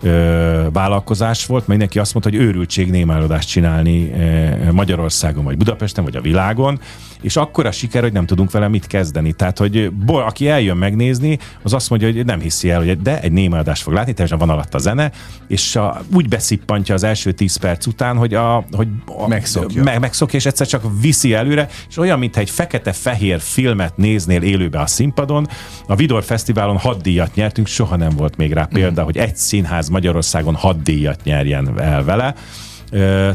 ö, vállalkozás volt, mert mindenki azt mondta, hogy őrültség némárodást csinálni ö, Magyarországon, vagy Budapesten, vagy a világon, és akkora siker, hogy nem tudunk vele mit kezdeni. Tehát, hogy bo, aki eljön megnézni, az azt mondja, hogy nem hiszi el, hogy de egy némárodást fog látni, teljesen van alatt a zene, és a, úgy beszippantja az első 10 perc után, hogy, a, hogy a, megszokja. Meg, megszokja, és egyszer csak viszi előre, és olyan, mintha egy fekete-fehér filmet néznél élőbe a színpadon. A Vidor Fesztiválon hat díjat nyertünk, soha nem volt még rá példa, mm. hogy egy színház Magyarországon hat díjat nyerjen el vele.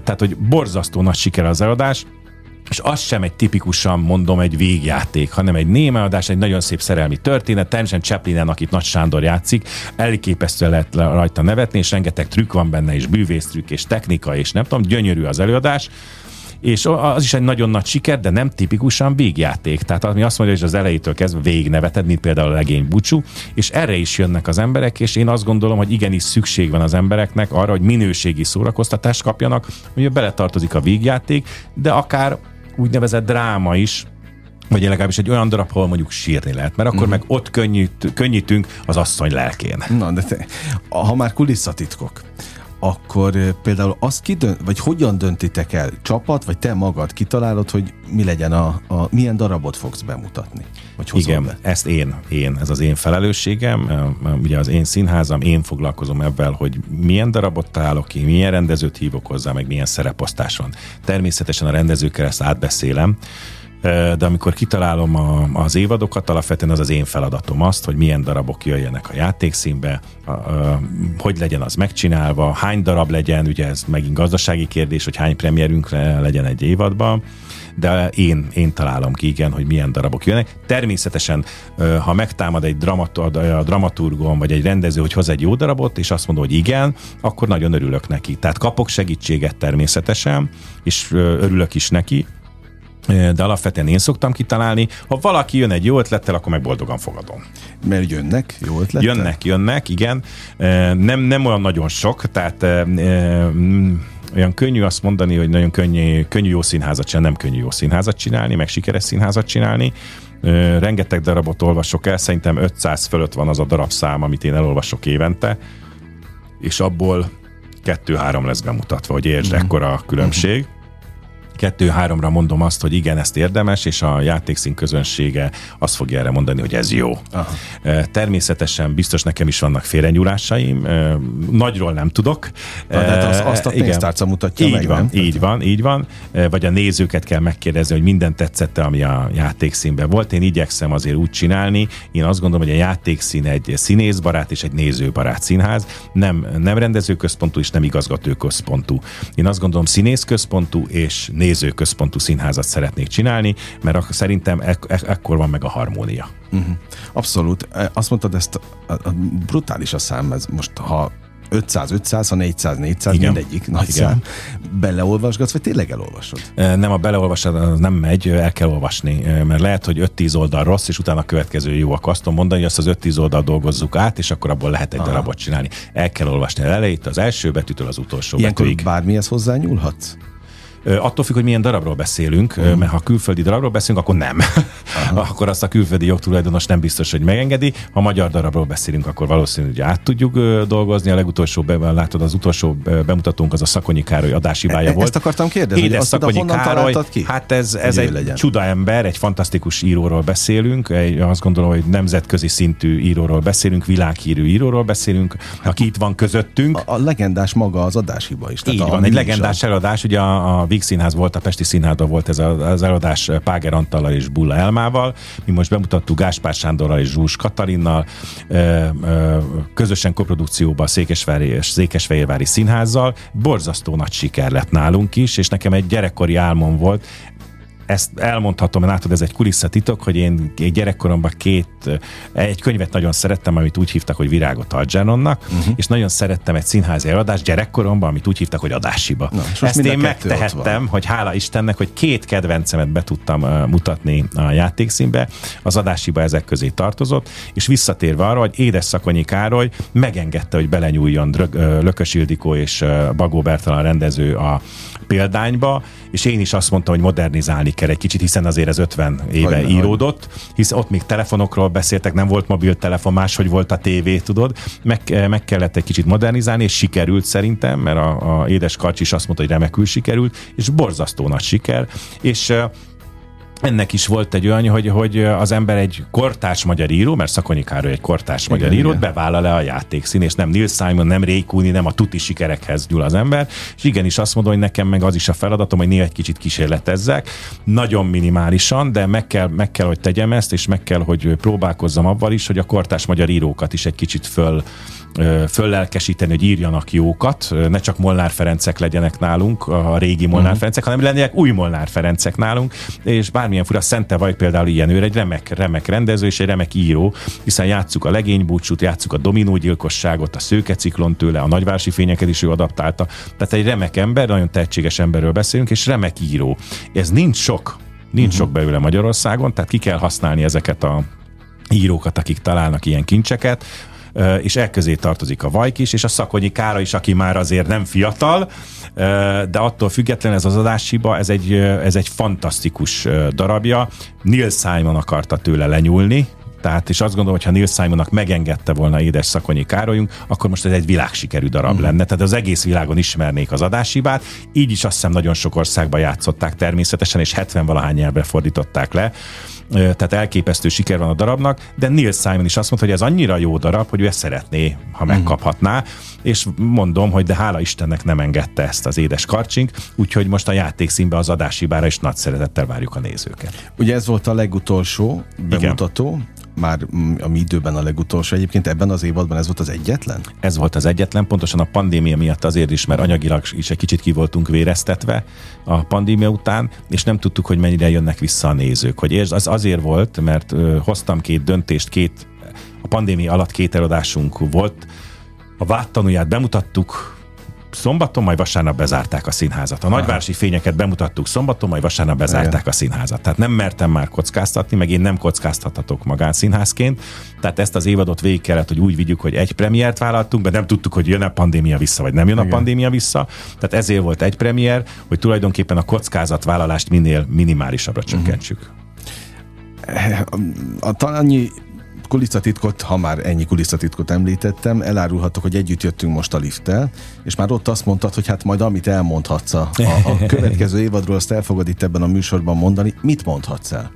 Tehát, hogy borzasztó nagy siker az eladás, és az sem egy tipikusan, mondom, egy végjáték, hanem egy némeadás, egy nagyon szép szerelmi történet, természetesen Chaplinen, akit Nagy Sándor játszik, elképesztően lehet rajta nevetni, és rengeteg trükk van benne, és bűvésztrükk, és technika, és nem tudom, gyönyörű az előadás, és az is egy nagyon nagy siker, de nem tipikusan végjáték. Tehát ami azt mondja, hogy az elejétől kezdve végigneveted, mint például a legény bucsú, és erre is jönnek az emberek, és én azt gondolom, hogy igenis szükség van az embereknek arra, hogy minőségi szórakoztatást kapjanak, hogy beletartozik a végjáték, de akár úgynevezett dráma is, vagy legalábbis egy olyan darab, ahol mondjuk sírni lehet, mert akkor mm. meg ott könnyít, könnyítünk az asszony lelkén. Na, de te, ha már kulisszatitkok, akkor például azt kidönt, vagy hogyan döntitek el, csapat, vagy te magad kitalálod, hogy mi legyen a, a milyen darabot fogsz bemutatni? Vagy Igen, be? ezt én, én, ez az én felelősségem, ugye az én színházam, én foglalkozom ebben, hogy milyen darabot találok ki, milyen rendezőt hívok hozzá, meg milyen szereposztás van. Természetesen a rendezőkkel ezt átbeszélem, de amikor kitalálom a, az évadokat, alapvetően az az én feladatom azt, hogy milyen darabok jöjjenek a játékszínbe, a, a, hogy legyen az megcsinálva, hány darab legyen, ugye ez megint gazdasági kérdés, hogy hány premierünk legyen egy évadban, de én, én találom ki, igen, hogy milyen darabok jönnek. Természetesen, ha megtámad egy dramaturgon, vagy egy rendező, hogy hoz egy jó darabot, és azt mondom, hogy igen, akkor nagyon örülök neki. Tehát kapok segítséget természetesen, és örülök is neki, de alapvetően én szoktam kitalálni. Ha valaki jön egy jó ötlettel, akkor meg boldogan fogadom. Mert jönnek jó ötlettel? Jönnek, jönnek, igen. Nem, nem olyan nagyon sok, tehát olyan könnyű azt mondani, hogy nagyon könnyű, könnyű jó színházat csinálni, nem könnyű jó színházat csinálni, meg sikeres színházat csinálni. Rengeteg darabot olvasok el, szerintem 500 fölött van az a darabszám, amit én elolvasok évente, és abból kettő-három lesz bemutatva, hogy értsd, uh-huh. ekkora a különbség. Uh-huh kettő-háromra mondom azt, hogy igen, ezt érdemes, és a játékszín közönsége azt fogja erre mondani, hogy ez jó. Aha. Természetesen biztos nekem is vannak félrenyúlásaim, nagyról nem tudok. Na, de hát az, azt a pénztárca mutatja így meg, van, nem? Így van, így van. Vagy a nézőket kell megkérdezni, hogy minden tetszette, ami a játékszínben volt. Én igyekszem azért úgy csinálni. Én azt gondolom, hogy a játékszín egy színészbarát és egy nézőbarát színház. Nem, nem rendezőközpontú és nem igazgatóközpontú. Én azt gondolom színészközpontú és néző nézőközpontú színházat szeretnék csinálni, mert szerintem ek- ek- ekkor van meg a harmónia. Uh-huh. Abszolút. E, azt mondtad, ezt a, a, brutális a szám, ez most ha 500, 500, ha 400, 400, Igen. mindegyik nagy Igen. szám. Beleolvasgatsz, vagy tényleg elolvasod? E, nem, a beleolvasod nem megy, el kell olvasni, mert lehet, hogy 5-10 oldal rossz, és utána a következő jó. Akkor azt mondani, hogy azt az 5-10 oldal dolgozzuk át, és akkor abból lehet egy Aha. darabot csinálni. El kell olvasni el elejét, az első betűtől az utolsó Ilyenkor betűig. bármihez hozzányúlhatsz? Attól függ, hogy milyen darabról beszélünk, uh-huh. mert ha külföldi darabról beszélünk, akkor nem. Uh-huh. akkor azt a külföldi jogtulajdonos nem biztos, hogy megengedi. Ha magyar darabról beszélünk, akkor valószínűleg át tudjuk dolgozni. A legutolsó, látod, az utolsó bemutatónk az a Szakonyi Károly adásibája volt. Ezt akartam kérdezni, Édes hogy Szakonyi Károly, ki? hát ez, ez egy legyen. csuda ember, egy fantasztikus íróról beszélünk, egy, azt gondolom, hogy nemzetközi szintű íróról beszélünk, világhírű íróról beszélünk, aki itt van közöttünk. A, a legendás maga az adáshiba is. Tehát Így van, egy legendás eladás, ugye a, a Víg Színház volt, a Pesti Színházban volt ez az eladás Páger Antallal és Bulla Elmával. Mi most bemutattuk Gáspár Sándorral és Zsús Katarinnal, közösen koprodukcióban a Székesvári és Székesfehérvári Színházzal. Borzasztó nagy siker lett nálunk is, és nekem egy gyerekkori álmom volt, ezt elmondhatom, látod, ez egy kulisszatitok, hogy én gyerekkoromban két, egy könyvet nagyon szerettem, amit úgy hívtak, hogy Virágot Algernonnak, uh-huh. és nagyon szerettem egy színházi eladást gyerekkoromban, amit úgy hívtak, hogy Adásiba. Na, Ezt én megtehettem, hogy hála Istennek, hogy két kedvencemet be tudtam uh, mutatni a játékszínbe, az Adásiba ezek közé tartozott, és visszatérve arra, hogy Édes Szakonyi Károly megengedte, hogy belenyúljon Drög, Lökös Ildikó és Bagó Bertalan rendező a példányba, és én is azt mondtam, hogy modernizálni kell egy kicsit, hiszen azért ez 50 éve Hogyne, íródott, hisz ott még telefonokról beszéltek, nem volt mobiltelefon, máshogy volt a tévé, tudod, meg, meg kellett egy kicsit modernizálni, és sikerült szerintem, mert a, a édes Karcs is azt mondta, hogy remekül sikerült, és borzasztó nagy siker, és ennek is volt egy olyan, hogy, hogy az ember egy kortárs magyar író, mert Szakonyi Károly egy kortárs igen, magyar írót bevállal le a játékszín, és nem Neil Simon, nem Ray Cooney, nem a tuti sikerekhez nyúl az ember, és igenis azt mondom, hogy nekem meg az is a feladatom, hogy néha egy kicsit kísérletezzek, nagyon minimálisan, de meg kell, meg kell, hogy tegyem ezt, és meg kell, hogy próbálkozzam avval is, hogy a kortárs magyar írókat is egy kicsit föl föllelkesíteni, hogy írjanak jókat, ne csak Molnár Ferencek legyenek nálunk, a régi Molnár uh-huh. Ferencek, hanem lennének új Molnár Ferencek nálunk, és bármilyen fura, Szente vagy például ilyen, ő egy remek, remek rendező és egy remek író, hiszen játsszuk a legénybúcsút, játsszuk a dominógyilkosságot, a szőkeciklon tőle, a nagyvárosi fényeket is ő adaptálta. Tehát egy remek ember, nagyon tehetséges emberről beszélünk, és remek író. Ez nincs sok, nincs uh-huh. sok belőle Magyarországon, tehát ki kell használni ezeket a írókat, akik találnak ilyen kincseket, és elközé tartozik a Vajk is, és a Szakonyi Kára is, aki már azért nem fiatal, de attól független ez az adásiba, ez egy, ez egy fantasztikus darabja. Neil Simon akarta tőle lenyúlni, tehát, és azt gondolom, hogy ha Neil Simonnak megengedte volna édes Szakonyi Károlyunk, akkor most ez egy világsikerű darab mm. lenne. Tehát az egész világon ismernék az adásibát. Így is azt hiszem nagyon sok országban játszották természetesen, és 70 valahány nyelvre fordították le tehát elképesztő siker van a darabnak, de Neil Simon is azt mondta, hogy ez annyira jó darab, hogy ő ezt szeretné, ha mhm. megkaphatná, és mondom, hogy de hála Istennek nem engedte ezt az édes karcsink, úgyhogy most a játékszínbe az adásibára is nagy szeretettel várjuk a nézőket. Ugye ez volt a legutolsó bemutató, Igen már a mi időben a legutolsó. Egyébként ebben az évadban ez volt az egyetlen? Ez volt az egyetlen, pontosan a pandémia miatt azért is, mert anyagilag is egy kicsit ki voltunk véreztetve a pandémia után, és nem tudtuk, hogy mennyire jönnek vissza a nézők. Hogy az azért volt, mert hoztam két döntést, két a pandémia alatt két eladásunk volt. A vád bemutattuk, szombaton, majd vasárnap bezárták a színházat. A nagyvárosi fényeket bemutattuk szombaton, majd vasárnap bezárták Igen. a színházat. Tehát nem mertem már kockáztatni, meg én nem kockáztathatok magánszínházként. Tehát ezt az évadot végig kellett, hogy úgy vigyük, hogy egy premiért vállaltunk, de nem tudtuk, hogy jön a pandémia vissza, vagy nem jön Igen. a pandémia vissza. Tehát ezért volt egy premier, hogy tulajdonképpen a kockázatvállalást minél minimálisabbra csökkentsük. Uh-huh. A, a, annyi kulisszatitkot, ha már ennyi kulisszatitkot említettem, elárulhatok, hogy együtt jöttünk most a lifttel, és már ott azt mondtad, hogy hát majd amit elmondhatsz a, a következő évadról, azt el fogod itt ebben a műsorban mondani. Mit mondhatsz el?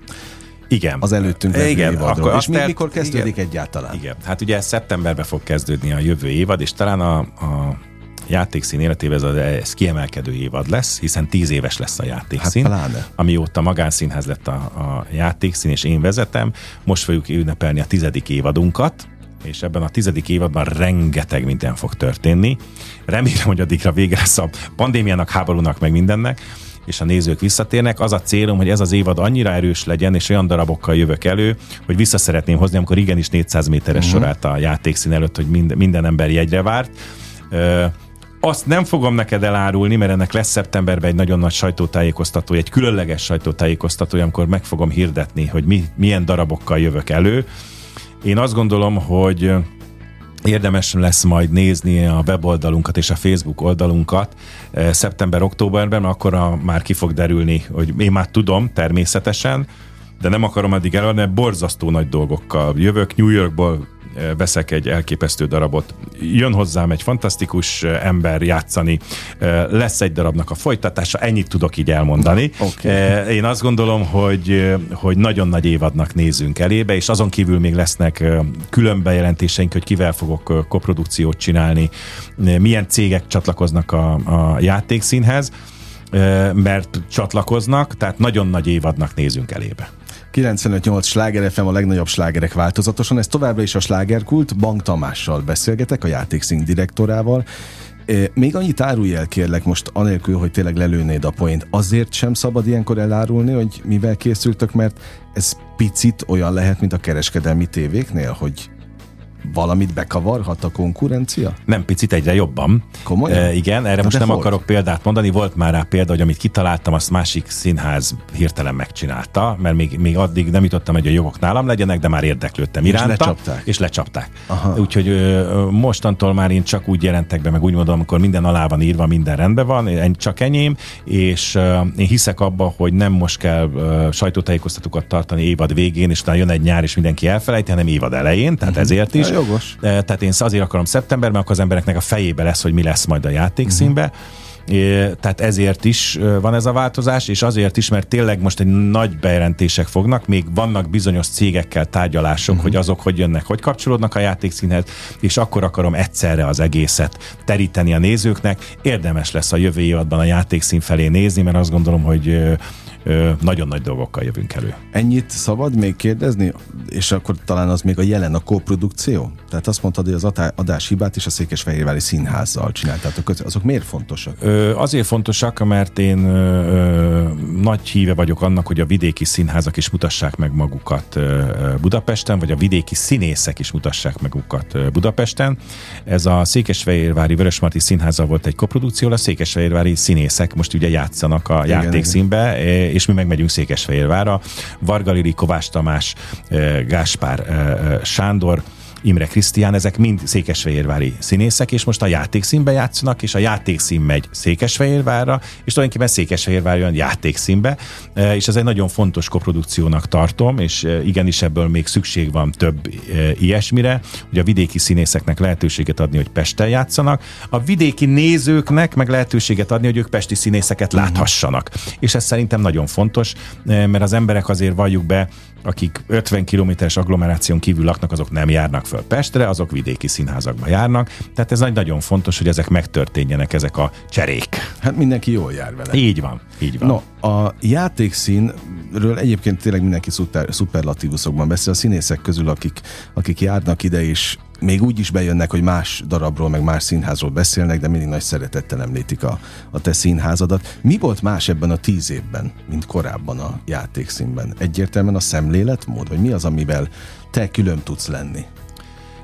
Igen. Az előttünk igen, évadról. És még mikor kezdődik igen. egyáltalán? Igen. Hát ugye szeptemberben fog kezdődni a jövő évad, és talán a, a játékszín életében ez, ez kiemelkedő évad lesz, hiszen tíz éves lesz a játékszín. Hát amióta magánszínház lett a, a játékszín, és én vezetem. Most fogjuk ünnepelni a tizedik évadunkat, és ebben a tizedik évadban rengeteg minden fog történni. Remélem, hogy addigra vége lesz a pandémiának, háborúnak, meg mindennek, és a nézők visszatérnek. Az a célom, hogy ez az évad annyira erős legyen, és olyan darabokkal jövök elő, hogy vissza szeretném hozni, amikor igenis 400 méteres uh-huh. sorát a játékszín előtt, hogy minden, minden ember jegyre várt. Azt nem fogom neked elárulni, mert ennek lesz szeptemberben egy nagyon nagy sajtótájékoztató, egy különleges sajtótájékoztató, amikor meg fogom hirdetni, hogy mi, milyen darabokkal jövök elő. Én azt gondolom, hogy érdemes lesz majd nézni a weboldalunkat és a Facebook oldalunkat szeptember-októberben, akkor a, már ki fog derülni, hogy én már tudom természetesen, de nem akarom addig mert borzasztó nagy dolgokkal jövök. New Yorkból veszek egy elképesztő darabot, jön hozzám egy fantasztikus ember játszani, lesz egy darabnak a folytatása, ennyit tudok így elmondani. Okay. Én azt gondolom, hogy, hogy nagyon nagy évadnak nézünk elébe, és azon kívül még lesznek külön bejelentéseink, hogy kivel fogok koprodukciót csinálni, milyen cégek csatlakoznak a, a játékszínhez, mert csatlakoznak, tehát nagyon nagy évadnak nézünk elébe. 95-8 sláger FM a legnagyobb slágerek változatosan. Ez továbbra is a slágerkult. Bank Tamással beszélgetek, a játékszín direktorával. Még annyit árulj el kérlek most, anélkül, hogy tényleg lelőnéd a point. Azért sem szabad ilyenkor elárulni, hogy mivel készültök, mert ez picit olyan lehet, mint a kereskedelmi tévéknél, hogy valamit bekavarhat a konkurencia? Nem picit, egyre jobban. Komolyan? E, igen, erre De most nem hogy? akarok példát mondani. Volt már rá példa, hogy amit kitaláltam, azt másik színház hirtelen megcsinálta, mert még, még addig nem jutottam, hogy a jogok nálam legyenek, de már érdeklődtem iránta. És lecsapták. És lecsapták. Aha. Úgyhogy ö, mostantól már én csak úgy jelentek be, meg úgy mondom, amikor minden alá van írva, minden rendben van, csak enyém, és ö, én hiszek abba, hogy nem most kell ö, sajtótájékoztatókat tartani évad végén, és utána jön egy nyár, és mindenki elfelejti, hanem évad elején, tehát uh-huh. ezért is jogos. Tehát én azért akarom szeptemberben, akkor az embereknek a fejébe lesz, hogy mi lesz majd a játékszínbe. Uh-huh. Tehát ezért is van ez a változás, és azért is, mert tényleg most egy nagy bejelentések fognak, még vannak bizonyos cégekkel tárgyalások, uh-huh. hogy azok hogy jönnek, hogy kapcsolódnak a játékszínhez, és akkor akarom egyszerre az egészet teríteni a nézőknek. Érdemes lesz a jövő évadban a játékszín felé nézni, mert azt gondolom, hogy nagyon nagy dolgokkal jövünk elő. Ennyit szabad még kérdezni, és akkor talán az még a jelen, a koprodukció? Tehát azt mondtad, hogy az adás hibát is a Székesfehérvári Színházzal csináltátok. Azok miért fontosak? Ö, azért fontosak, mert én ö, nagy híve vagyok annak, hogy a vidéki színházak is mutassák meg magukat Budapesten, vagy a vidéki színészek is mutassák meg magukat Budapesten. Ez a Székesfehérvári Vörösmarty Színháza volt egy koprodukció, a Székesfehérvári színészek most ugye játszanak a játékszínbe. És mi meg megyünk Székesfehérvárra. Varga Kovács Tamás, Gáspár Sándor, Imre Krisztián, ezek mind székesfehérvári színészek, és most a játékszínbe játszanak, és a játékszín megy Székesfehérvárra, és tulajdonképpen Székesfehérvár jön játékszínbe, e, és ez egy nagyon fontos koprodukciónak tartom, és e, igenis ebből még szükség van több e, ilyesmire, hogy a vidéki színészeknek lehetőséget adni, hogy Pesten játszanak, a vidéki nézőknek meg lehetőséget adni, hogy ők pesti színészeket láthassanak. És ez szerintem nagyon fontos, mert az emberek azért valljuk be, akik 50 kilométeres agglomeráción kívül laknak, azok nem járnak föl Pestre, azok vidéki színházakba járnak. Tehát ez nagy nagyon fontos, hogy ezek megtörténjenek, ezek a cserék. Hát mindenki jól jár vele. Így van, így van. No, a játékszínről egyébként tényleg mindenki szuper, szuperlatívuszokban beszél. A színészek közül, akik, akik járnak ide és még úgy is bejönnek, hogy más darabról, meg más színházról beszélnek, de mindig nagy szeretettel említik a, a te színházadat. Mi volt más ebben a tíz évben, mint korábban a játékszínben? Egyértelműen a szemléletmód, vagy mi az, amivel te külön tudsz lenni?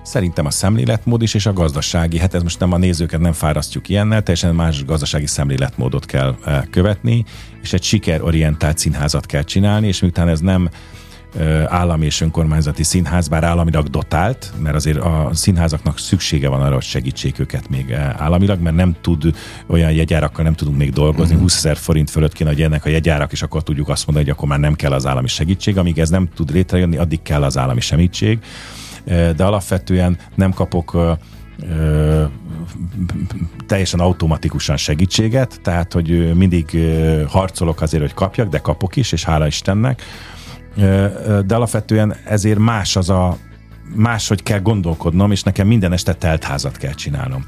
Szerintem a szemléletmód is, és a gazdasági, hát ez most nem a nézőket nem fárasztjuk ilyennel, teljesen más gazdasági szemléletmódot kell eh, követni, és egy sikerorientált színházat kell csinálni, és miután ez nem állami és önkormányzati színház, bár államilag dotált, mert azért a színházaknak szüksége van arra, hogy segítsék őket még államilag, mert nem tud olyan jegyárakkal nem tudunk még dolgozni. Mm. 20 ezer forint fölött kéne, hogy ennek a jegyárak, és akkor tudjuk azt mondani, hogy akkor már nem kell az állami segítség. Amíg ez nem tud létrejönni, addig kell az állami segítség. De alapvetően nem kapok teljesen automatikusan segítséget, tehát hogy mindig harcolok azért, hogy kapjak, de kapok is, és hála Istennek. De alapvetően ezért más az a máshogy kell gondolkodnom, és nekem minden este teltházat kell csinálnom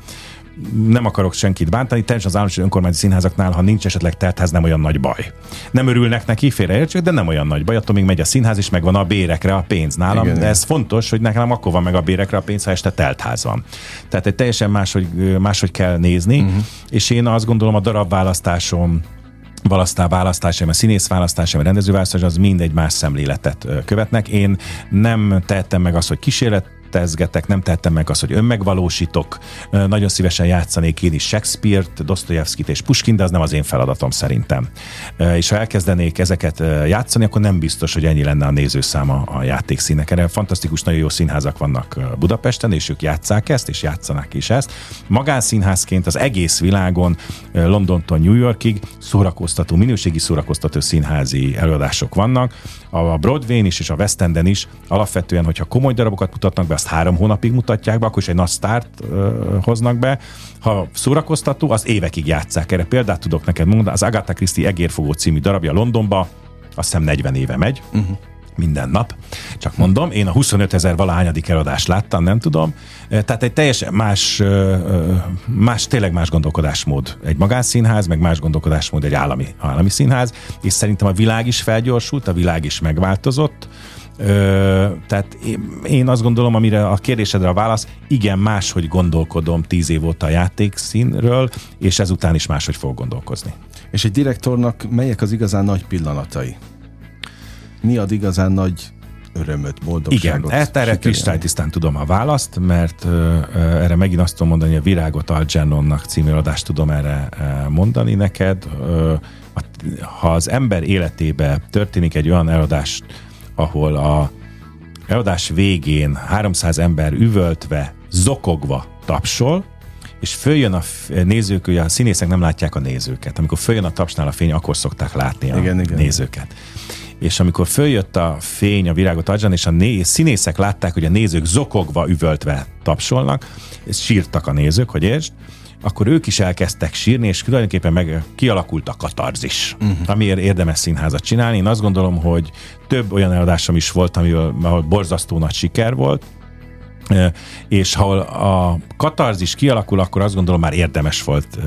nem akarok senkit bántani, természetesen az állami önkormányzati színházaknál, ha nincs esetleg teltház, nem olyan nagy baj. Nem örülnek neki, félreértsük, de nem olyan nagy baj. Attól még megy a színház, és megvan a bérekre a pénz nálam. Igen, de ez fontos, hogy nekem akkor van meg a bérekre a pénz, ha este teltház van. Tehát egy teljesen máshogy, máshogy kell nézni, uh-huh. és én azt gondolom a darabválasztásom választá, választásaim, a színész választásaim, a rendező választásaim, az mind egy más szemléletet követnek. Én nem tettem meg azt, hogy kísérlet tezgetek, nem tettem meg azt, hogy önmegvalósítok. Nagyon szívesen játszanék én is Shakespeare-t, Dostoyevskit és Puskin, de az nem az én feladatom szerintem. És ha elkezdenék ezeket játszani, akkor nem biztos, hogy ennyi lenne a nézőszáma a játékszínek. Erre fantasztikus, nagyon jó színházak vannak Budapesten, és ők játszák ezt, és játszanák is ezt. Magánszínházként az egész világon, Londontól New Yorkig szórakoztató, minőségi szórakoztató színházi előadások vannak. A Broadway-n is és a West Enden is alapvetően, hogyha komoly darabokat mutatnak be, azt három hónapig mutatják be, akkor is egy nagy sztárt ö, hoznak be. Ha szórakoztató, az évekig játszák. Erre példát tudok neked mondani. Az Agatha Christie Egérfogó című darabja Londonba, azt hiszem 40 éve megy. Uh-huh minden nap. Csak mondom, én a 25 ezer valahányadik eladást láttam, nem tudom. Tehát egy teljesen más, más, tényleg más gondolkodásmód egy magánszínház, meg más gondolkodásmód egy állami, állami színház, és szerintem a világ is felgyorsult, a világ is megváltozott. Ö, tehát én azt gondolom, amire a kérdésedre a válasz, igen, máshogy gondolkodom tíz év óta a játékszínről, és ezután is máshogy fog gondolkozni. És egy direktornak melyek az igazán nagy pillanatai? Mi ad igazán nagy örömöt, boldogságot? Igen, hát erre kristálytisztán tudom a választ, mert uh, uh, erre megint azt tudom mondani, a Virágot Algernonnak című adást tudom erre uh, mondani neked. Uh, ha az ember életébe történik egy olyan eladás, ahol a eladás végén 300 ember üvöltve, zokogva tapsol, és följön a nézők, ugye a színészek nem látják a nézőket. Amikor följön a tapsnál a fény, akkor szokták látni a igen, igen. nézőket. És amikor följött a fény a virágot adjan, és a né- színészek látták, hogy a nézők zokogva, üvöltve tapsolnak, és sírtak a nézők, hogy értsd, akkor ők is elkezdtek sírni, és tulajdonképpen meg kialakult a katarzis, uh-huh. amiért érdemes színházat csinálni. Én azt gondolom, hogy több olyan eladásom is volt, amivel, ahol borzasztó nagy siker volt, és ha a katarzis kialakul, akkor azt gondolom már érdemes volt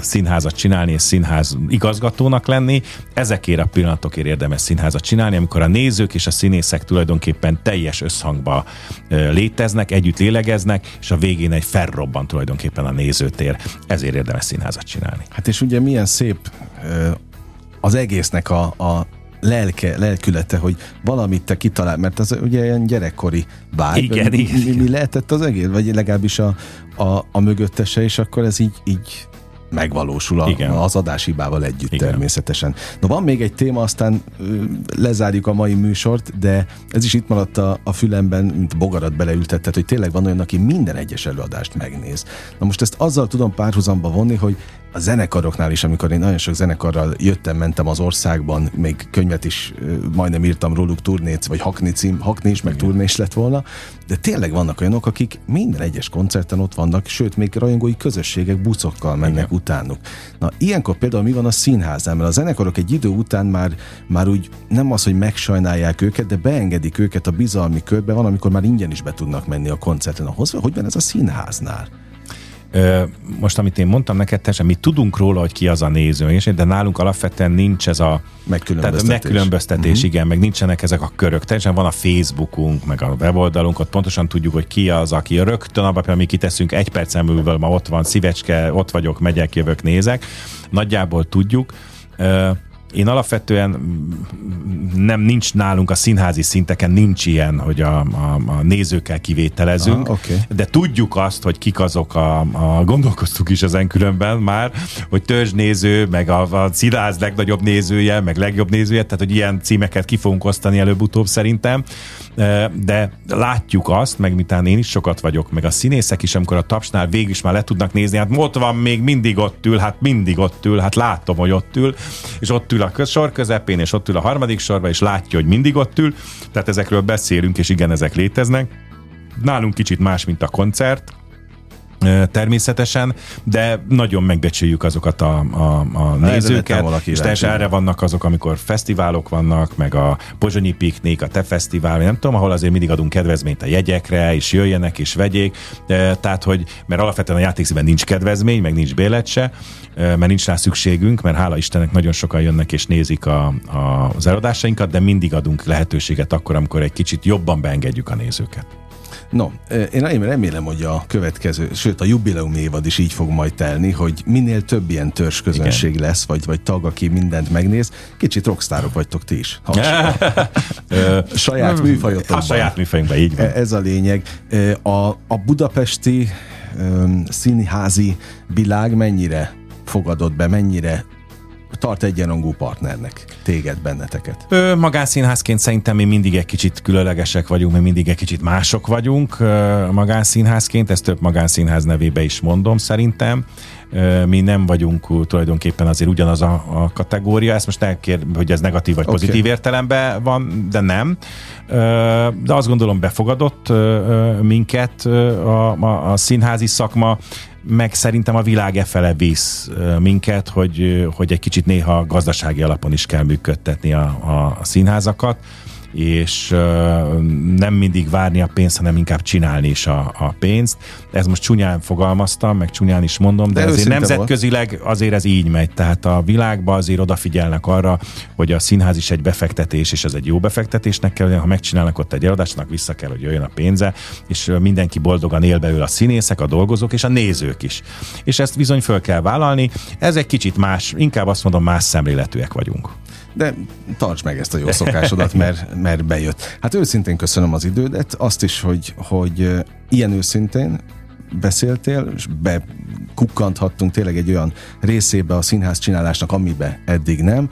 színházat csinálni és színház igazgatónak lenni. Ezekért a pillanatokért érdemes színházat csinálni, amikor a nézők és a színészek tulajdonképpen teljes összhangba léteznek, együtt lélegeznek, és a végén egy felrobban tulajdonképpen a nézőtér. Ezért érdemes színházat csinálni. Hát és ugye milyen szép az egésznek a, a lelke, lelkülete, hogy valamit te kitalál, mert az ugye ilyen gyerekkori vágy. Igen, mi, igen, mi, mi lehetett az egész, vagy legalábbis a, a, a mögöttese, és akkor ez így, így megvalósul a, Igen. az adáshibával együtt Igen. természetesen. Na van még egy téma, aztán lezárjuk a mai műsort, de ez is itt maradt a, a fülemben, mint bogarat beleültetett, hogy tényleg van olyan, aki minden egyes előadást megnéz. Na most ezt azzal tudom párhuzamba vonni, hogy a zenekaroknál is, amikor én nagyon sok zenekarral jöttem, mentem az országban, még könyvet is majdnem írtam róluk, turnét, vagy hakni cím, hakni is, meg turnés lett volna, de tényleg vannak olyanok, akik minden egyes koncerten ott vannak, sőt, még rajongói közösségek buszokkal mennek Igen. Utánuk. Na, ilyenkor például mi van a színháznál, mert a zenekarok egy idő után már, már úgy nem az, hogy megsajnálják őket, de beengedik őket a bizalmi körbe, van, amikor már ingyen is be tudnak menni a koncerten. Ahhoz, hogy van ez a színháznál? Most, amit én mondtam neked, teljesen mi tudunk róla, hogy ki az a néző, de nálunk alapvetően nincs ez a megkülönböztetés, tehát megkülönböztetés uh-huh. igen, meg nincsenek ezek a körök. Teljesen van a Facebookunk, meg a weboldalunk, ott pontosan tudjuk, hogy ki az, aki rögtön abban, mi kiteszünk egy percen belül, ma ott van szívecske, ott vagyok, megyek, jövök, nézek. Nagyjából tudjuk én alapvetően nem nincs nálunk a színházi szinteken nincs ilyen, hogy a, a, a nézőkkel kivételezünk, Aha, okay. de tudjuk azt, hogy kik azok a, a gondolkoztuk is ezen különben már, hogy törzsnéző, meg a, a színház legnagyobb nézője, meg legjobb nézője, tehát hogy ilyen címeket ki fogunk osztani előbb-utóbb szerintem, de látjuk azt, meg mitán én is sokat vagyok, meg a színészek is, amikor a tapsnál végig is már le tudnak nézni, hát ott van még mindig ott ül, hát mindig ott ül, hát látom, hogy ott ül, és ott ül ül a sor közepén, és ott ül a harmadik sorba, és látja, hogy mindig ott ül. Tehát ezekről beszélünk, és igen, ezek léteznek. Nálunk kicsit más, mint a koncert, természetesen, de nagyon megbecsüljük azokat a, a, a nézőket, és teljesen erre vannak azok, amikor fesztiválok vannak, meg a Pozsonyi Piknik, a Te Fesztivál, nem tudom, ahol azért mindig adunk kedvezményt a jegyekre, és jöjjenek és vegyék, de, tehát, hogy, mert alapvetően a játékszíben nincs kedvezmény, meg nincs bélet se, mert nincs rá szükségünk, mert hála Istennek nagyon sokan jönnek és nézik a, a, az eladásainkat, de mindig adunk lehetőséget akkor, amikor egy kicsit jobban beengedjük a nézőket. No, én remélem, hogy a következő, sőt a jubileum évad is így fog majd telni, hogy minél több ilyen közönség Igen. lesz, vagy, vagy tag, aki mindent megnéz. Kicsit rockstárok vagytok ti is. saját műfajotokban. A saját műfajunkban, így van. Ez a lényeg. A, a budapesti színházi világ mennyire fogadott be, mennyire tart egyenrangú partnernek téged, benneteket? Ö, magánszínházként szerintem mi mindig egy kicsit különlegesek vagyunk, mi mindig egy kicsit mások vagyunk ö, magánszínházként, ezt több magánszínház nevébe is mondom szerintem. Mi nem vagyunk tulajdonképpen azért ugyanaz a, a kategória, ezt most ne kér, hogy ez negatív vagy pozitív okay. értelemben van, de nem. De azt gondolom befogadott minket a, a, a színházi szakma, meg szerintem a világ e fele visz minket, hogy, hogy egy kicsit néha gazdasági alapon is kell működtetni a, a színházakat és nem mindig várni a pénzt, hanem inkább csinálni is a, a pénzt. Ez most csúnyán fogalmaztam, meg csúnyán is mondom, de, de azért nemzetközileg volt. azért ez így megy. Tehát a világban azért odafigyelnek arra, hogy a színház is egy befektetés, és ez egy jó befektetésnek kell, ha megcsinálnak ott egy eladásnak, vissza kell, hogy jöjjön a pénze, és mindenki boldogan él belőle a színészek, a dolgozók és a nézők is. És ezt bizony föl kell vállalni. Ez egy kicsit más, inkább azt mondom, más szemléletűek vagyunk de tarts meg ezt a jó szokásodat, mert, mert bejött. Hát őszintén köszönöm az idődet, azt is, hogy, hogy ilyen őszintén beszéltél, és bekukkanthattunk tényleg egy olyan részébe a színház csinálásnak, amibe eddig nem.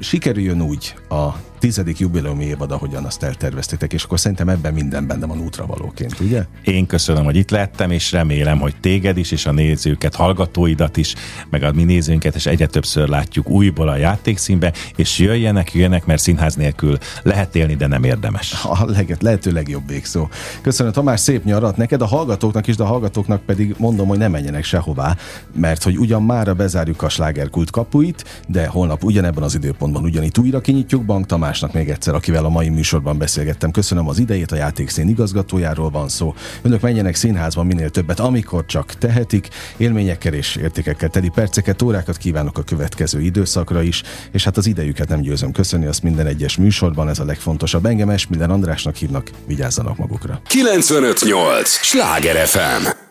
Sikerüljön úgy a tizedik jubileumi évad, ahogyan azt elterveztétek, és akkor szerintem ebben minden benne van útravalóként, ugye? Én köszönöm, hogy itt lettem, és remélem, hogy téged is, és a nézőket, hallgatóidat is, meg a mi nézőnket, és egyre többször látjuk újból a játékszínbe, és jöjjenek, jöjjenek, mert színház nélkül lehet élni, de nem érdemes. A leget, lehető legjobb végszó. Köszönöm, Tamás, szép nyarat neked, a hallgatóknak is, de a hallgatóknak pedig mondom, hogy ne menjenek sehová, mert hogy ugyan mára bezárjuk a slágerkult kapuit, de holnap ugyanebben az időpontban ugyanitt újra kinyitjuk. Bank Tamásnak még egyszer, akivel a mai műsorban beszélgettem. Köszönöm az idejét, a játékszín igazgatójáról van szó. Önök menjenek színházban minél többet, amikor csak tehetik. Élményekkel és értékekkel teli perceket, órákat kívánok a következő időszakra is, és hát az idejüket nem győzöm köszönni, azt minden egyes műsorban, ez a legfontosabb. Engem minden Andrásnak hívnak, vigyázzanak magukra. 958! Sláger FM!